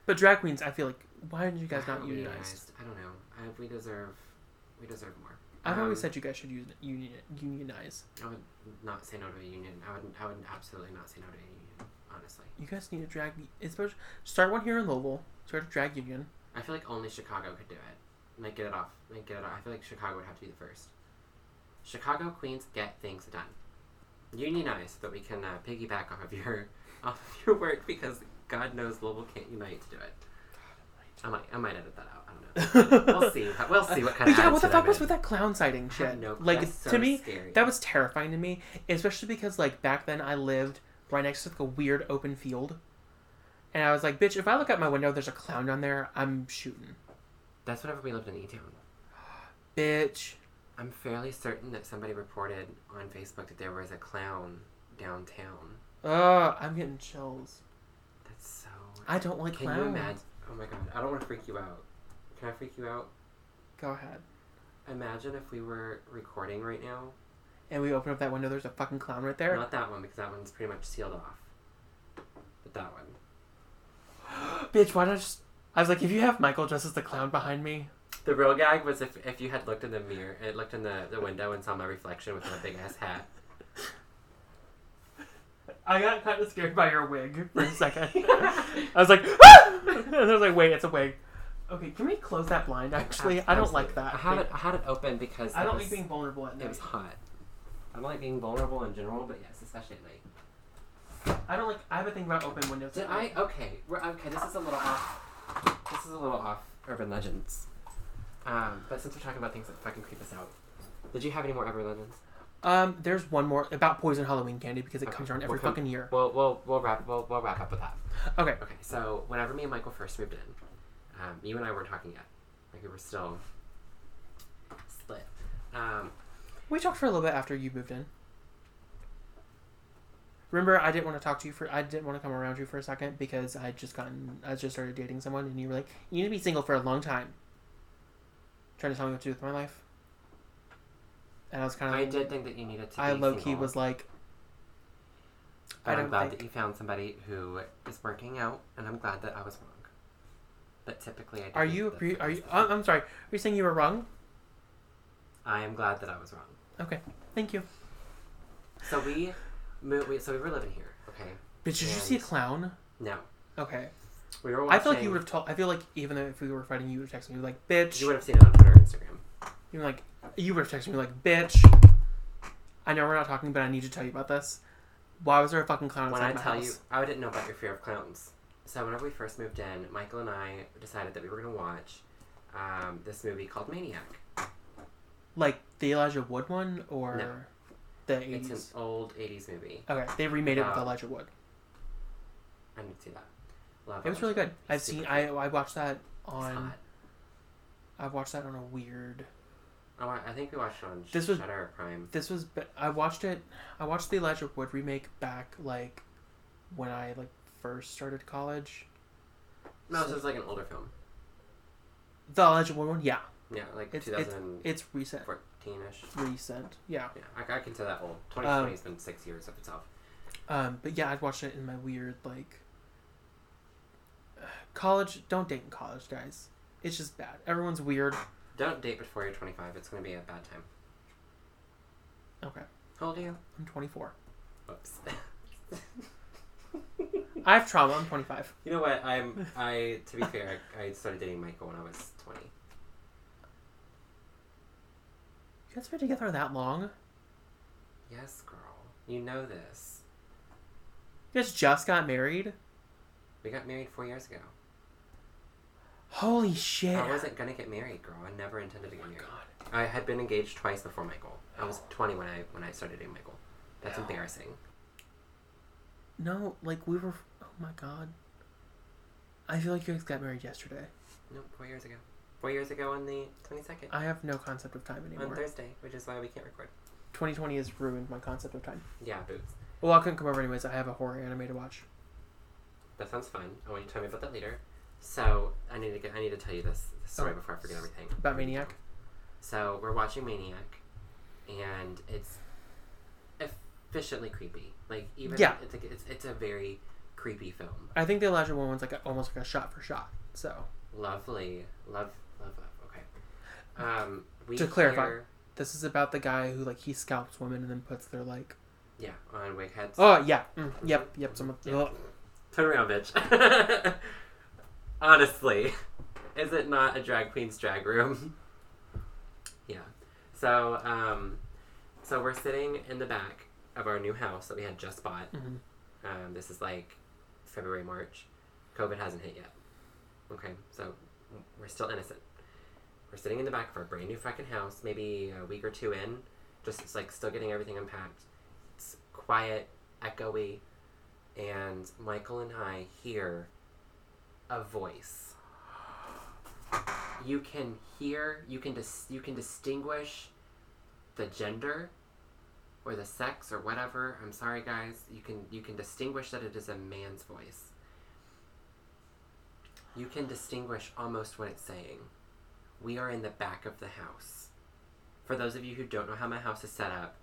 But drag queens, I feel like why did you guys not aren't we unionize? I don't know. I, we deserve. We deserve more. I've always Um, said you guys should uni- union unionize. I would not say no to a union. I would. I would absolutely not say no to a union. Honestly, You guys need a drag. Especially start one here in Louisville. Start a drag union. I feel like only Chicago could do it. Like get it off. Like get it off. I feel like Chicago would have to be the first. Chicago queens get things done. Unionize so that we can uh, piggyback off of your off of your work because God knows Louisville can't unite to do it. I might. I might edit that out. I don't know. we'll see. We'll see what kind But of. yeah, what the fuck I'm was in. with that clown sighting shit? no- like that's to me, scary. that was terrifying to me, especially because like back then I lived right next to like a weird open field, and I was like, bitch, if I look out my window, there's a clown down there, I'm shooting, That's whenever we lived in E-Town. bitch. I'm fairly certain that somebody reported on Facebook that there was a clown downtown. Ugh, I'm getting chills. That's so. I don't like Can clowns. you imagine? Oh my god, I don't want to freak you out. Can I freak you out? Go ahead. Imagine if we were recording right now. And we open up that window. There's a fucking clown right there. Not that one because that one's pretty much sealed off. But that one. Bitch, why don't just? I was like, if you have Michael dressed as the clown behind me, The real gag was if, if you had looked in the mirror, it looked in the, the window and saw my reflection with my big ass hat. I got kind of scared by your wig for a second. I was like, ah! and I was like, wait, it's a wig. Okay, can we close that blind? Actually, I don't like that. I had it, I had it open because I don't was, like being vulnerable at It was hot. I don't like being vulnerable in general, but yes, especially at night. I don't like. I have a thing about open windows. Did I? Okay, we're, okay. This is a little off. This is a little off urban legends. Um, but since we're talking about things that fucking creep us out, did you have any more urban legends? Um, there's one more about poison Halloween candy because it Okay, comes around we'll every come- fucking year. We'll we'll we'll wrap we'll, we'll wrap up with that. Okay. Okay, so whenever me and Michael first moved in, um, you and I weren't talking yet. Like we were still split. Um, We talked for a little bit after you moved in. Remember, I didn't want to talk to you for. I didn't want to come around you for a second because I just gotten. I just started dating someone, and you were like, "You need to be single for a long time." Trying to tell me what to do with my life. And I was kind of. I did think that you needed to. I low key was like. but I I'm glad think. that you found somebody who is working out, and I'm glad that I was wrong. But typically, I. Are you? Pre- are you? I'm. I'm sorry. Are you saying you were wrong? I am glad that I was wrong. Okay. Thank you. So we We, so we were living here. Okay. But did you see a clown? No, Okay. we were. I feel like you would have told. I feel like even if we were fighting, you would have texted me like, "Bitch." You would have seen it on Twitter, and Instagram. You were like, you would have texted me like, "Bitch." I know we're not talking, but I need to tell you about this. Why was there a fucking clown When outside I my tell house? you, I didn't know about your fear of clowns. So whenever we first moved in, Michael and I decided that we were going to watch um, this movie called Maniac. Like the Elijah Wood one or The It's eighties? an old '80s movie. Okay, they remade it with Elijah Wood. I need to see that. Love It was really good. I've seen. I I watched that It's on. hot. I watched that on a weird. Oh, I I think we watched it on This was- Shudder Prime. This was. I watched it. I watched the Elijah Wood remake back like when I like first started college. No, this is like an older film. The Elijah Wood one, yeah, Yeah, like It's- it's- 2014ish. it's recent. Recent, yeah. Yeah, I, I can say that old. 2020 has been six years of itself. Um, but yeah, I'd watched it in my weird like college. Don't date in college, guys. It's just bad. Everyone's weird. Don't date before you're 25. It's going to be a bad time. Okay, How old are you? I'm 24. Oops. I have trauma. I'm 25. You know what? I'm. I to be fair, I, I started dating Michael when I was 20. You guys been together that long? Yes, girl. You know this. You guys just got married? We got married four years ago. Holy shit! I wasn't gonna get married, girl. I never intended to get oh married. God. I had been engaged twice before Michael. I was 20 when I when I started dating Michael. That's Hell. embarrassing. No, like we were. Oh my god. I feel like you guys got married yesterday. No, four years ago. Four years ago on the 22nd. I have no concept of time anymore. on. Thursday, which is why we can't record. 2020 has ruined my concept of time. Yeah, boots. Well, I couldn't come over anyways. I have a horror anime to watch. That sounds fun. I want you to tell me about that later. So I need to get. I need to tell you this, this story Oh. before I forget everything. About Maniac? So we're watching Maniac, and it's efficiently creepy. Like even Yeah. it's like, it's it's a very creepy film. I think the Elijah one one's like a, almost like a shot for shot. So Lovely, love, love, love. Okay. Um, we To clarify. hear- this is about the guy who like he scalps women and then puts their like. yeah, on wig heads. Oh yeah. Mm, yep. Yep. Someone. Yeah. Turn around, bitch. Honestly, is it not a drag queen's drag room? yeah. So, um, so we're sitting in the back of our new house that we had just bought. Mhm. Um, this is like February, March. COVID hasn't hit yet. Okay, so we're still innocent. We're sitting in the back of our brand new fucking house, maybe a week or two in, just like still getting everything unpacked. It's quiet, echoey, and Michael and I hear a voice. You can hear, you can dis- you can distinguish the gender or the sex or whatever. I'm sorry guys. You can you can distinguish that it is a man's voice. You can distinguish almost what it's saying. We are in the back of the house. For those of you who don't know how my house is set up,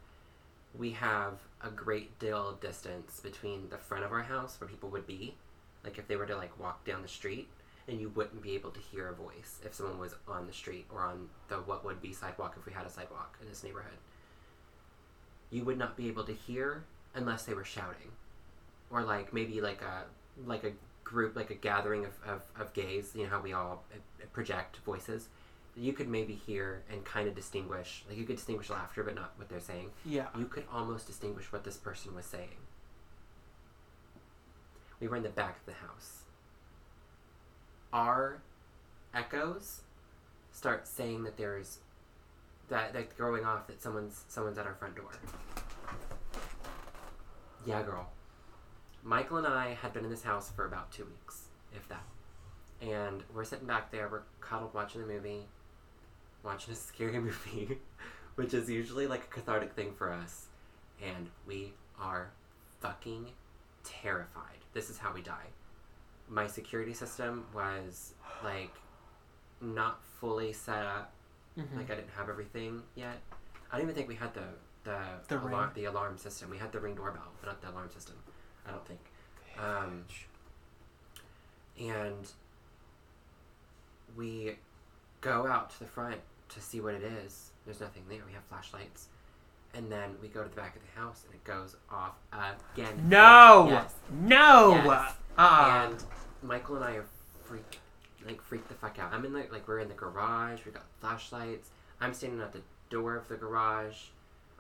we have a great deal of distance between the front of our house where people would be, like if they were to like walk down the street, and you wouldn't be able to hear a voice if someone was on the street or on the what would be sidewalk if we had a sidewalk in this neighborhood. You would not be able to hear unless they were shouting, or like maybe like a like a group like a gathering of, of, of gays. You know how we all uh, project voices. You could maybe hear and kind of distinguish, like you could distinguish laughter, but not what they're saying Yeah. you could almost distinguish what this person was saying. We were in the back of the house. Our echoes start saying that there's that like going off that someone's someone's at our front door. Yeah, girl. Michael and I had been in this house for about two weeks, if that. And we're sitting back there, we're cuddled watching the movie, watching a scary movie, which is usually like a cathartic thing for us. And we are fucking terrified. This is how we die. My security system was like not fully set up. Mhm. Like I didn't have everything yet. I don't even think we had the the The alarm, the alarm system. We had the ring doorbell, but not the alarm system. I don't think. Um, and we go out to the front to see what it is. There's nothing there. We have flashlights. And then we go to the back of the house and it goes off again. No. Yes. No. Yes. Uh, And Michael and I are freaked, like freaked the fuck out. I'm in the like we're in the garage. We got flashlights. I'm standing at the door of the garage.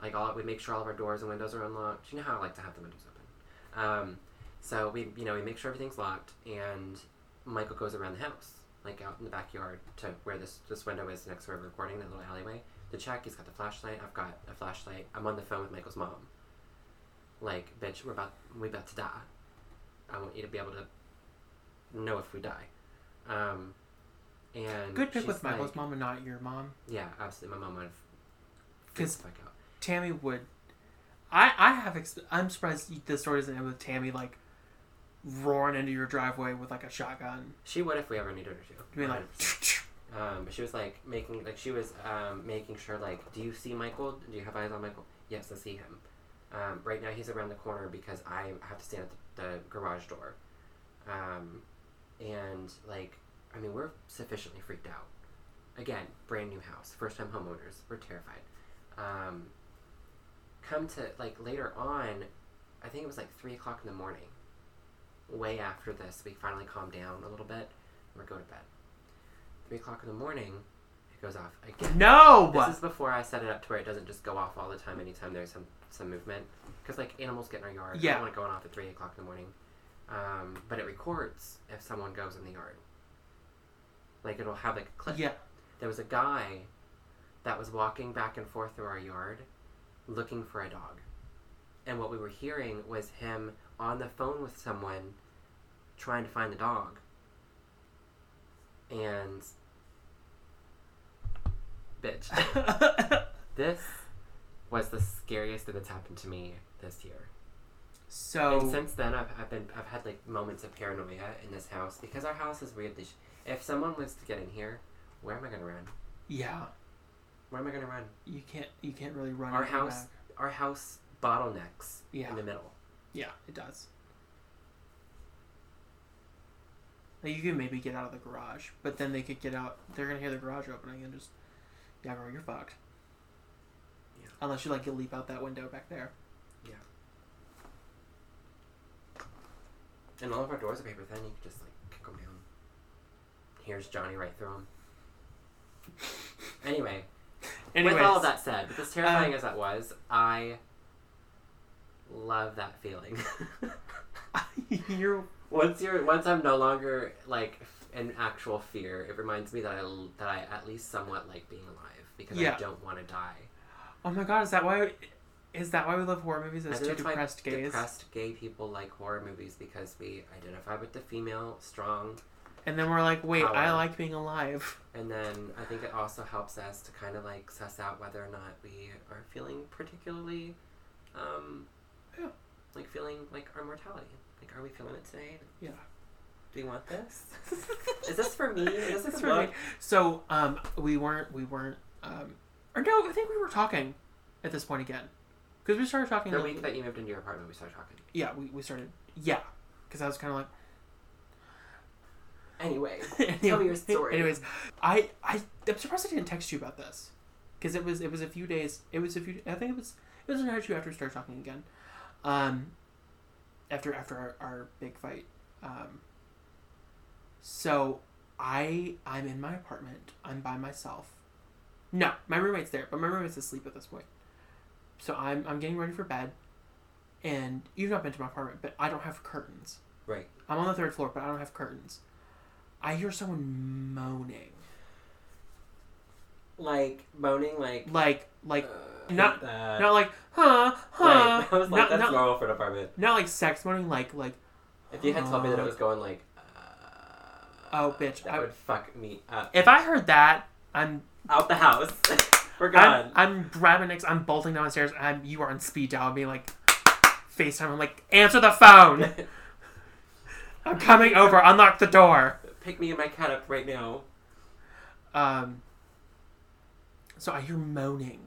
Like all we make sure all of our doors and windows are unlocked. You know how I like to have the windows open. Um, so we you know we make sure everything's locked and Michael goes around the house like out in the backyard to where this this window is next to where we're recording that little alleyway to check. He's got the flashlight. I've got a flashlight. I'm on the phone with Michael's mom. Like, bitch, we're about we about to die. I want you to be able to know if we die. Um, and good pick with Michael's like- mom and not your mom. Yeah, absolutely. My mom would have. 'Cause- freaked the fuck out. Tammy would. I I have. Exp- I'm surprised the story doesn't end with Tammy like roaring into your driveway with like a shotgun. She would if we ever needed her to. I mean, like, Um, but she was like making like she was um, making sure like, do you see Michael? Do you have eyes on Michael? Yes, I see him. Um, right now he's around the corner because I have to stand at the, the garage door. Um, and like, I mean, we're sufficiently freaked out. Again, brand new house, first time homeowners. We're terrified. Um, come to like later on, I think it was like three o'clock in the morning. Way after this, we finally calm down a little bit. and we go to bed. Three o'clock in the morning, it goes off again. no. This is before I set it up to where it doesn't just go off all the time anytime there's some some movement. Because like animals get in our yard. Yeah. I don't want it going off at three o'clock in the morning. Um, but it records if someone goes in the yard. Like it'll have like a clip. yeah. There was a guy that was walking back and forth through our yard looking for a dog. And what we were hearing was him on the phone with someone trying to find the dog. And bitch. this was the scariest thing that's happened to me this year. so And since then, I've, I've been I've had like moments of paranoia in this house because our house is weirdly. Sh- if someone was to get in here, where am I gonna run? yeah, Where am I gonna run? you can't you can't really run Our house- back. Our house bottlenecks Yeah. in the middle. Yeah, it does. Like you could maybe get out of the garage, but then they could get out. They're gonna hear the garage opening and just, yeah, girl, you're fucked. Yeah. Unless you like you leap out that window back there. Yeah. And all of our doors are paper thin. You can just like kick them down. Here's Johnny right through them. Anyway, Anyways, with all of that said, but as terrifying Um, as that was, I love that feeling. you're once you're once I'm no longer like in actual fear, it reminds me that I that I at least somewhat like being alive because Yeah. I don't want to die. Oh my god, is that why? Is that why we love horror movies I as two depressed gays? Depressed gay people like horror movies because we identify with the female strong, And then we're like, wait, I like being alive. and then I think it also helps us to kind of like suss out whether or not we are feeling particularly, um. Like feeling like our mortality. Like, are we feeling it today? Yeah. Do you want this? Is this for me? Is this for me? So, um, we weren't we weren't um, Or no, I think we were talking at this point again. Because we started talking. The like- week that you moved into your apartment, we started talking. yeah, we, we started. Yeah. Because I was kind of like. Anyway, Anyway- tell me your story. Anyways, I I I'm surprised I didn't text you about this, because it was it was a few days. It was a few. I think it was it was a night or two after we started talking again, um, after after our, our big fight. Um, so I I'm in my apartment. I'm by myself. No, my roommate's there, but my roommate's asleep at this point. So I'm I'm getting ready for bed, and you've not been to my apartment, but I don't have curtains. Right. I'm on the third floor, but I don't have curtains. I hear someone moaning, Like moaning, like like like uh, not- that. not like huh huh, Right. I was like, not, that's not, normal for an apartment. not like sex moaning, like like If you had told me that it was going like, uh, Oh, bitch, that I- would fuck me up. if I heard that, I'm Out the house. We're I'm, gone. I'm grabbing next, I'm bolting downstairs. I'm you are on speed dial, being like FaceTime. I'm like answer the phone. I'm coming over. Unlock the door. Pick me and my cat up right now. Um, so I hear moaning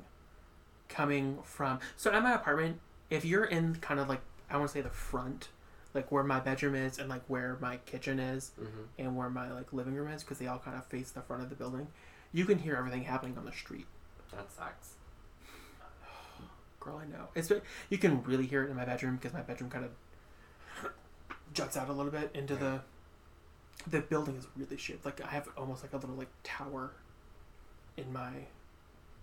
coming from. So at my apartment, if you're in kind of like I want to say the front, like where my bedroom is and like where my kitchen is hmm and where my like living room is, because they all kind of face the front of the building, you can hear everything happening on the street. That sucks. Girl, I know. It's you can really hear it in my bedroom because my bedroom kind of juts out a little bit into the. The building is really shaped like I have almost like a little like tower in my,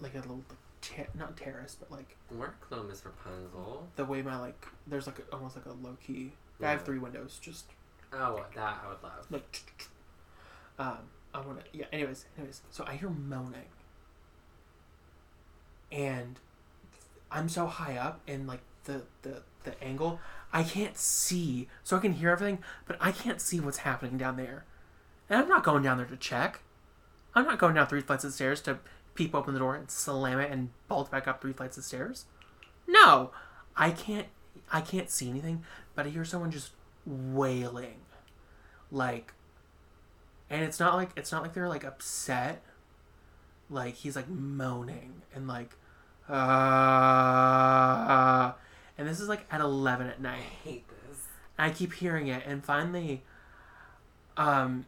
like a little like ter- not terrace but like Work though, Miss Rapunzel. the way my like there's like a, almost like a low key. I have three windows just Oh, that I would love. like. Um, I want to yeah. Anyways, anyways, so I hear moaning, and I'm so high up and like the the the angle, I can't see. So I can hear everything, but I can't see what's happening down there. And I'm not going down there to check. I'm not going down three flights of stairs to peep open the door and slam it and bolt back up three flights of stairs. No, I can't. I can't see anything, but I hear someone just wailing, like, and it's not like it's not like they're like upset. Like he's like moaning and like, uh, and this is like at eleven at night. I hate this. I keep hearing it, and finally, um,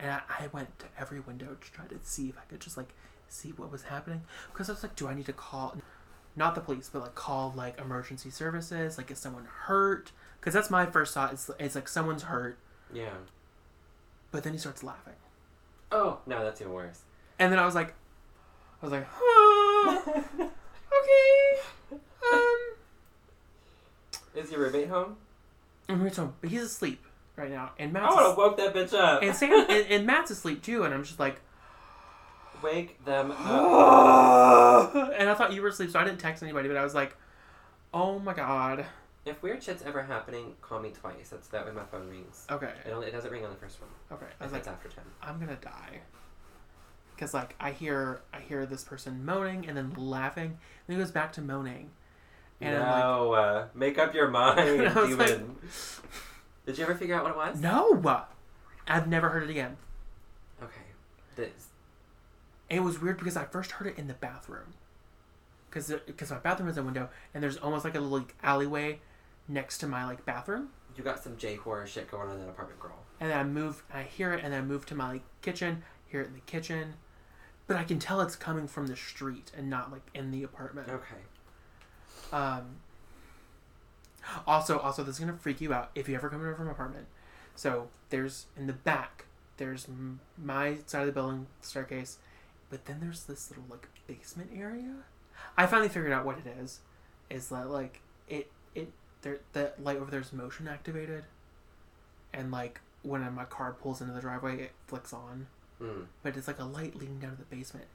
and I, I went to every window to try to see if I could just like see what was happening because I was like, do I need to call, not the police, but like call like emergency services? Like, is someone hurt? Because that's my first thought. It's it's like someone's hurt, Yeah. but then he starts laughing, Oh no, that's even worse. and then I was like, I was like, huh, okay, um. Is your roommate home? And we're talking, but he's asleep right now, and I Matt's would have as- woke that bitch up. and Sam and, and Matt's asleep too, and I'm just like, Wake them up. and I thought you were asleep, so I didn't text anybody, but I was like, oh my god. If weird shit's ever happening, call me twice. That's that way my phone rings. Okay, It only it doesn't ring on the first one. okay. I was it's after ten. I'm gonna die. Cause like I hear I hear this person moaning and then laughing, and he goes back to moaning, and I'm like, no, uh, make up your mind, I was like- demon. Did you ever figure out what it was? no, I've never heard it again. Okay. This. And it was weird because I first heard it in the bathroom, because because my bathroom is a window, and there's almost like a little like, alleyway next to my like bathroom. You got some J horror shit going on in that apartment, girl. and then I move, I hear it, and then I move to my like, kitchen, hear it in the kitchen, but I can tell it's coming from the street and not like in the apartment. Okay. Um. Also, also, this is gonna freak you out if you ever come over my apartment. So there's in the back, there's my side of the building staircase, but then there's this little like basement area. I finally figured out what it is. Is that like it it there the light over there is motion activated, and like when my car pulls into the driveway, it flicks on. Hmm. But it's like a light leading down to the basement.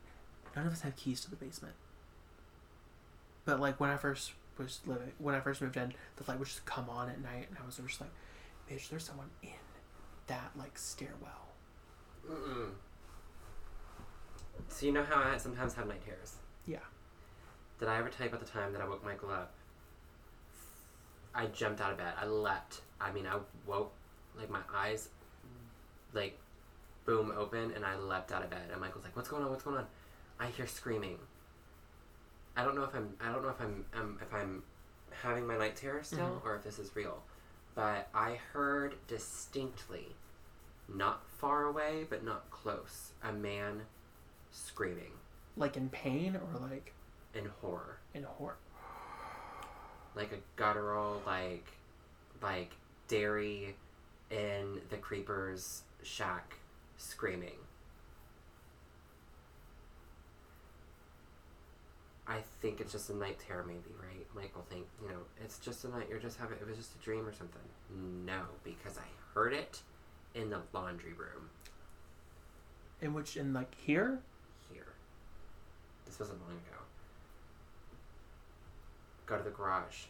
None of us have keys to the basement. But like when I first was living, when I first moved in, the light would just come on at night, and I was just like, "Bitch, there's someone in that like stairwell." Mm-mm. So you know how I sometimes have night terrors? Yeah. Did I ever tell you about the time that I woke Michael up? I jumped out of bed. I leapt. I mean, I woke, like my eyes, like, boom open, and I leapt out of bed. And Michael's like, "What's going on? What's going on?" I hear screaming. I don't know if I'm I don't know if I'm um, if I'm having my night terror still Mhm. or if this is real, but I heard distinctly, not far away but not close, a man screaming Like in pain or like in horror, in horror. like a guttural like like Darry in the creeper's shack screaming. I think it's just a night terror, maybe, right? Michael think, you know, it's just a night. You're just having. It was just a dream or something. No, because I heard it in the laundry room In which in like here? here. This wasn't long ago. Go to the garage.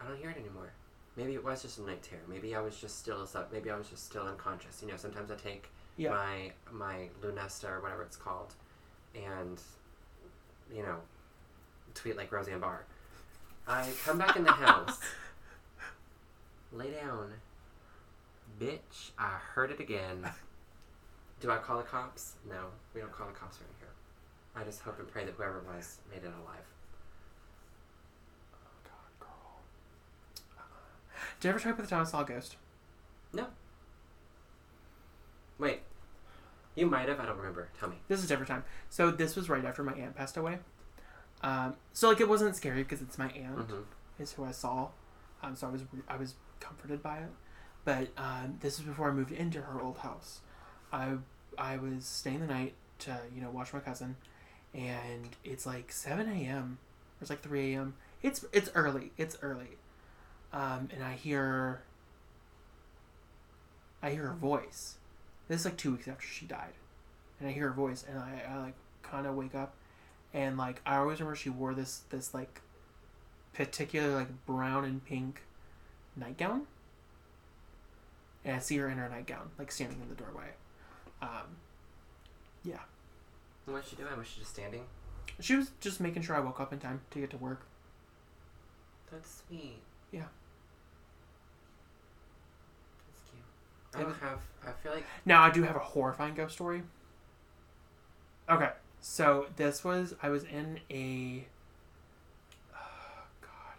I don't hear it anymore. Maybe it was just a night terror. Maybe I was just still asleep. Maybe I was just still unconscious. You know, sometimes I take Yeah. my my Lunesta or whatever it's called, and you know, tweet like Roseanne Barr. I come back in the house, lay down, bitch. I heard it again. Do I call the cops? No, we don't call the cops around here. I just hope and pray that whoever it was made it alive. Oh, God, girl. Uh-uh. Did you ever try to put the saw a ghost? Wait, you might have. I don't remember. Tell me. This is a different time. So this was right after my aunt passed away. Um, so like it wasn't scary because it's my aunt hmm is who I saw. Um, so I was I was comforted by it. But um, this is before I moved into her old house. I I was staying the night to you know watch my cousin, and it's like seven a.m. or it's like three a.m. It's it's early. It's early, um, and I hear I hear her voice. This is like two weeks after she died, and I hear her voice, and I, I like kind of wake up, and like I always remember she wore this this like particular like brown and pink nightgown, and I see her in her nightgown like standing in the doorway. Um, yeah. And What's she doing? Was she just standing? she was just making sure I woke up in time to get to work. That's sweet. Yeah. That's cute. I don't have. I feel like. Now I do have a horrifying ghost story. Okay, so this was I was in a. Oh, God.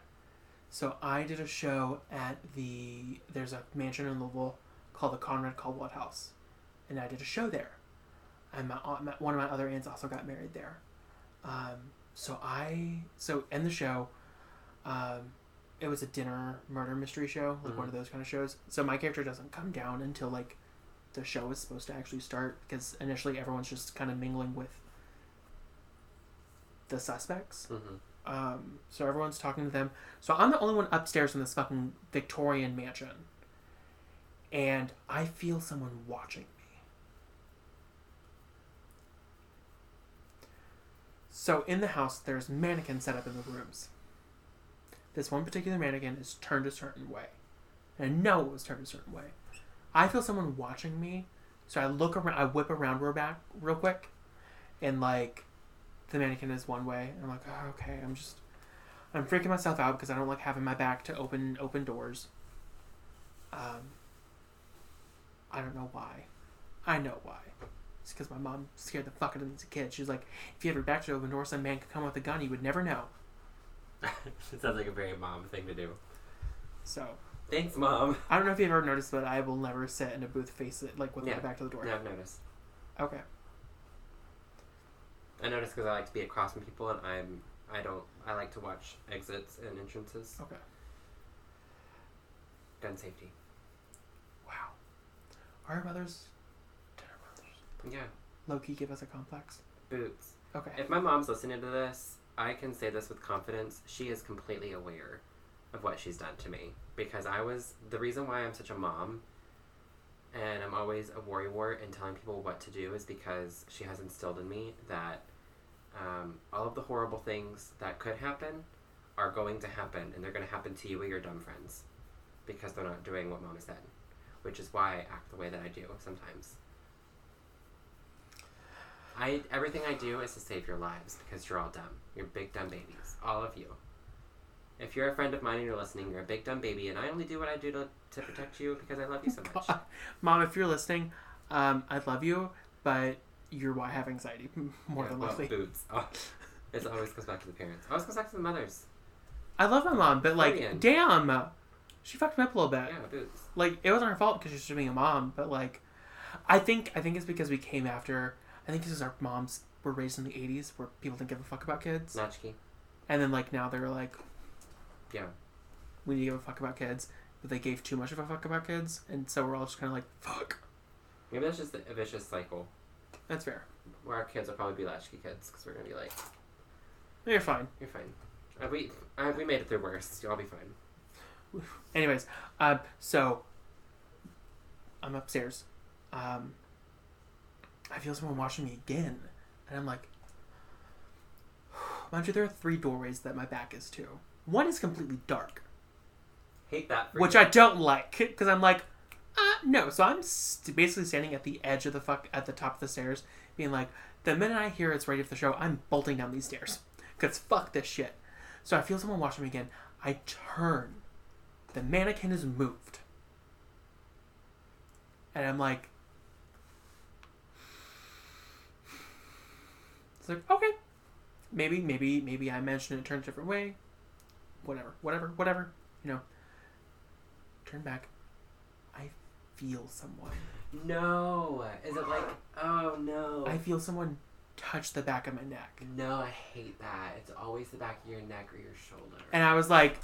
So I did a show at the there's a mansion in Louisville called the Conrad Caldwell House, and I did a show there. And my, aunt- my one of my other aunts also got married there. Um, so I so in the show, um, it was a dinner murder mystery show, like one of those kind of shows. So my character doesn't come down until like the show is supposed to actually start because initially everyone's just kind of mingling with the suspects. hmm Um, so everyone's talking to them. So I'm the only one upstairs in this fucking Victorian mansion, and I feel someone watching me. So in the house, there's mannequins set up in the rooms. This one particular mannequin is turned a certain way, and I know it was turned a certain way. I feel someone watching me, so I look around. I whip around real back real quick, and like the mannequin is one way. I'm like, oh, okay, I'm just, I'm freaking myself out because I don't like having my back to open open doors. Um, I don't know why. I know why. It's because my mom scared the fuck out of me as a kid. She was like, if you had your back to open door, some man could come with a gun. You would never know. it sounds like a very mom thing to do. So Thanks, mom. I don't know if you've ever noticed, but I will never sit in a booth face it like with Yeah. my back to the door. Yeah, I've noticed. Okay. I noticed because I like to be across from people, and I'm. I don't. I like to watch exits and entrances. Okay. Gun safety. Wow. Our mothers, did our mothers Yeah. Loki, give us a complex? Boots. Okay. If my mom's listening to this, I can say this with confidence. She is completely aware of what she's done to me because I was the reason why I'm such a mom and I'm always a worrywart and telling people what to do is because she has instilled in me that um, all of the horrible things that could happen are going to happen and they're going to happen to you or your dumb friends because they're not doing what mom said, which is why I act the way that I do sometimes. I everything I do is to save your lives because you're all dumb. You're big dumb babies, all of you. If you're a friend of mine and you're listening, you're a big dumb baby, and I only do what I do to, to protect you because I love you so much. Mom, if you're listening, um, I love you, but you're why I have anxiety more Yeah, than well, likely. boobs. Oh, it always goes back to the parents. Always goes back to the mothers. I love my mom, but like, damn, she fucked me up a little bit. Yeah, boobs. Like it wasn't her fault because she's just being a mom, but like, I think I think it's because we came after. I think this is our moms were raised in the '80s where people didn't give a fuck about kids, Latchkey. and then like now they're like, Yeah. we need to give a fuck about kids, but they gave too much of a fuck about kids, and so we're all just kind of like, fuck. Maybe that's just a vicious cycle That's fair. where our kids will probably be latchkey kids because we're gonna be like, You're fine. you're fine. Uh, we uh, we made it through worse. You'll all be fine. Anyways, um, so I'm upstairs. Um, I feel someone watching me again, and I'm like, mind you, there are three doorways that my back is to. One is completely dark, Hate that. Which you. I don't like because I'm like, uh, no. So I'm st- basically standing at the edge of the fuck at the top of the stairs, being like, the minute I hear it's ready for the show, I'm bolting down these stairs because fuck this shit. So I feel someone watching me again. I turn. The mannequin is moved. And I'm like, it's like, okay. Maybe, maybe, maybe I mentioned it turned a different way. Whatever, whatever, whatever. You know. Turn back. I feel someone. No. Is it like? Oh no. I feel someone touch the back of my neck. No, I hate that. It's always the back of your neck or your shoulder. And I was like,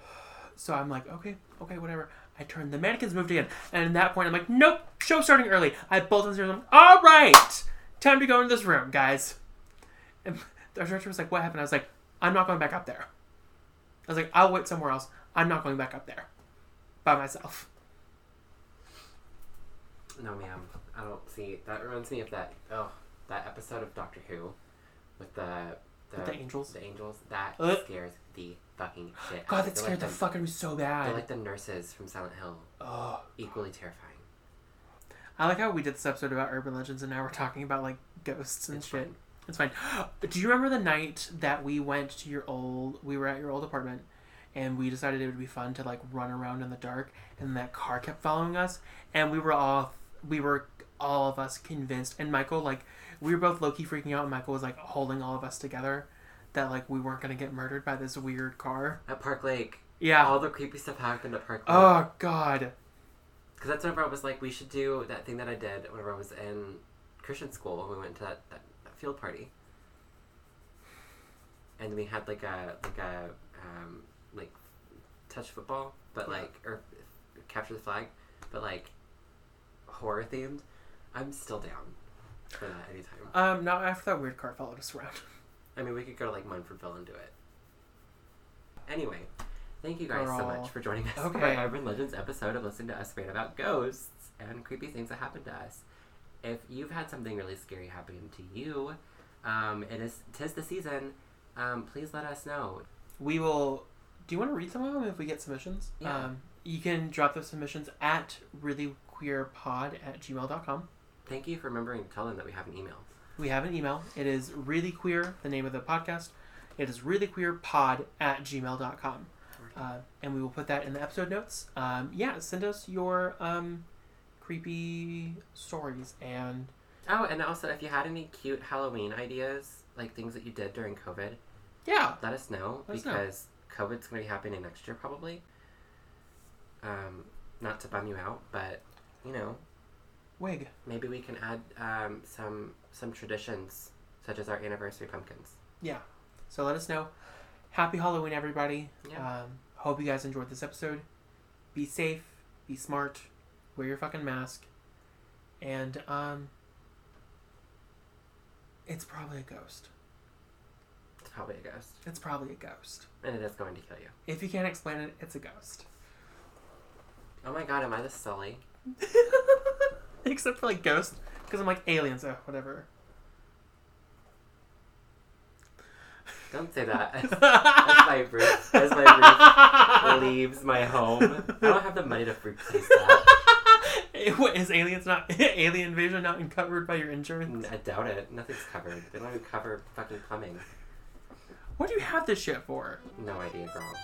so I'm like, okay, okay, whatever. I turned, the mannequins moved again. And at that point, I'm like, nope, show starting early. I bolt downstairs. I'm all right, time to go into this room, guys. And the director was like, what happened? I was like, I'm not going back up there. I was like, I'll wait somewhere else. I'm not going back up there by myself. No, ma'am. I don't see. That reminds me of that. Oh, that episode of Doctor Who with the the, With the angels? The angels. That Uh. scares the fucking shit. God, that scared like the the fuck out of me so They're bad. like the nurses from Silent Hill. oh. Equally terrifying. I like how we did this episode about urban legends and now we're talking about like ghosts and It's shit. fine. It's fine. Do you remember the night that we went to your old? We were at your old apartment, and we decided it would be fun to like run around in the dark, and that car kept following us, and we were all we were all of us convinced, and Michael like we were both low key freaking out, and Michael was like holding all of us together, that like we weren't gonna get murdered by this weird car. At Park Lake, Yeah. all the creepy stuff happened at Park Lake. Oh God. Because that's whenever I was like, we should do that thing that I did whenever I was in Christian school. We went to that, that, that field party, and we had like a like a um, like touch football, but Yeah. like or capture the flag, but like horror themed. I'm still down for that anytime. Um. Not after that weird car followed us around. I mean, we could go to like Munfordville and do it. Anyway, thank you guys so much for joining us for Okay. our Urban Legends episode of listening to us rant about ghosts and creepy things that happened to us. If you've had something really scary happen to you, um, it is tis the season. Um, please let us know. We will. Do you want to read some of them if we get submissions? Yeah. Um, you can drop those submissions at reelyqueerpod at gmail.com. Thank you for remembering to tell them that we have an email. We have an email. It is Reely Queer, the name of the podcast. It is reelyqueerpod at gmail.com. Uh, and we will put that in the episode notes. Um, yeah, send us your um, creepy stories and Oh, and also if you had any cute Halloween ideas, like things that you did during COVID, yeah, let us know Let us know. because COVID's going to be happening next year probably. Um, not to bum you out, but you know, wig. maybe we can add um, some some traditions such as our anniversary pumpkins. Yeah. So let us know. Happy Halloween, everybody. Yeah. Um, hope you guys enjoyed this episode. Be safe. Be smart. Wear your fucking mask. And um, it's probably a ghost. It's probably a ghost, It's probably a ghost. and it is going to kill you. If you can't explain it, it's a ghost. Oh my god, am I the Scully? Except for like ghost, because I'm like aliens. Oh, whatever. Don't say that. as, as my roof, as my roof leaves my home, I don't have the money to replace that. what is aliens not alien invasion not covered by your insurance? Mm, I doubt it. Nothing's covered. They don't even cover fucking plumbing. What do you have this shit for? No idea, girl.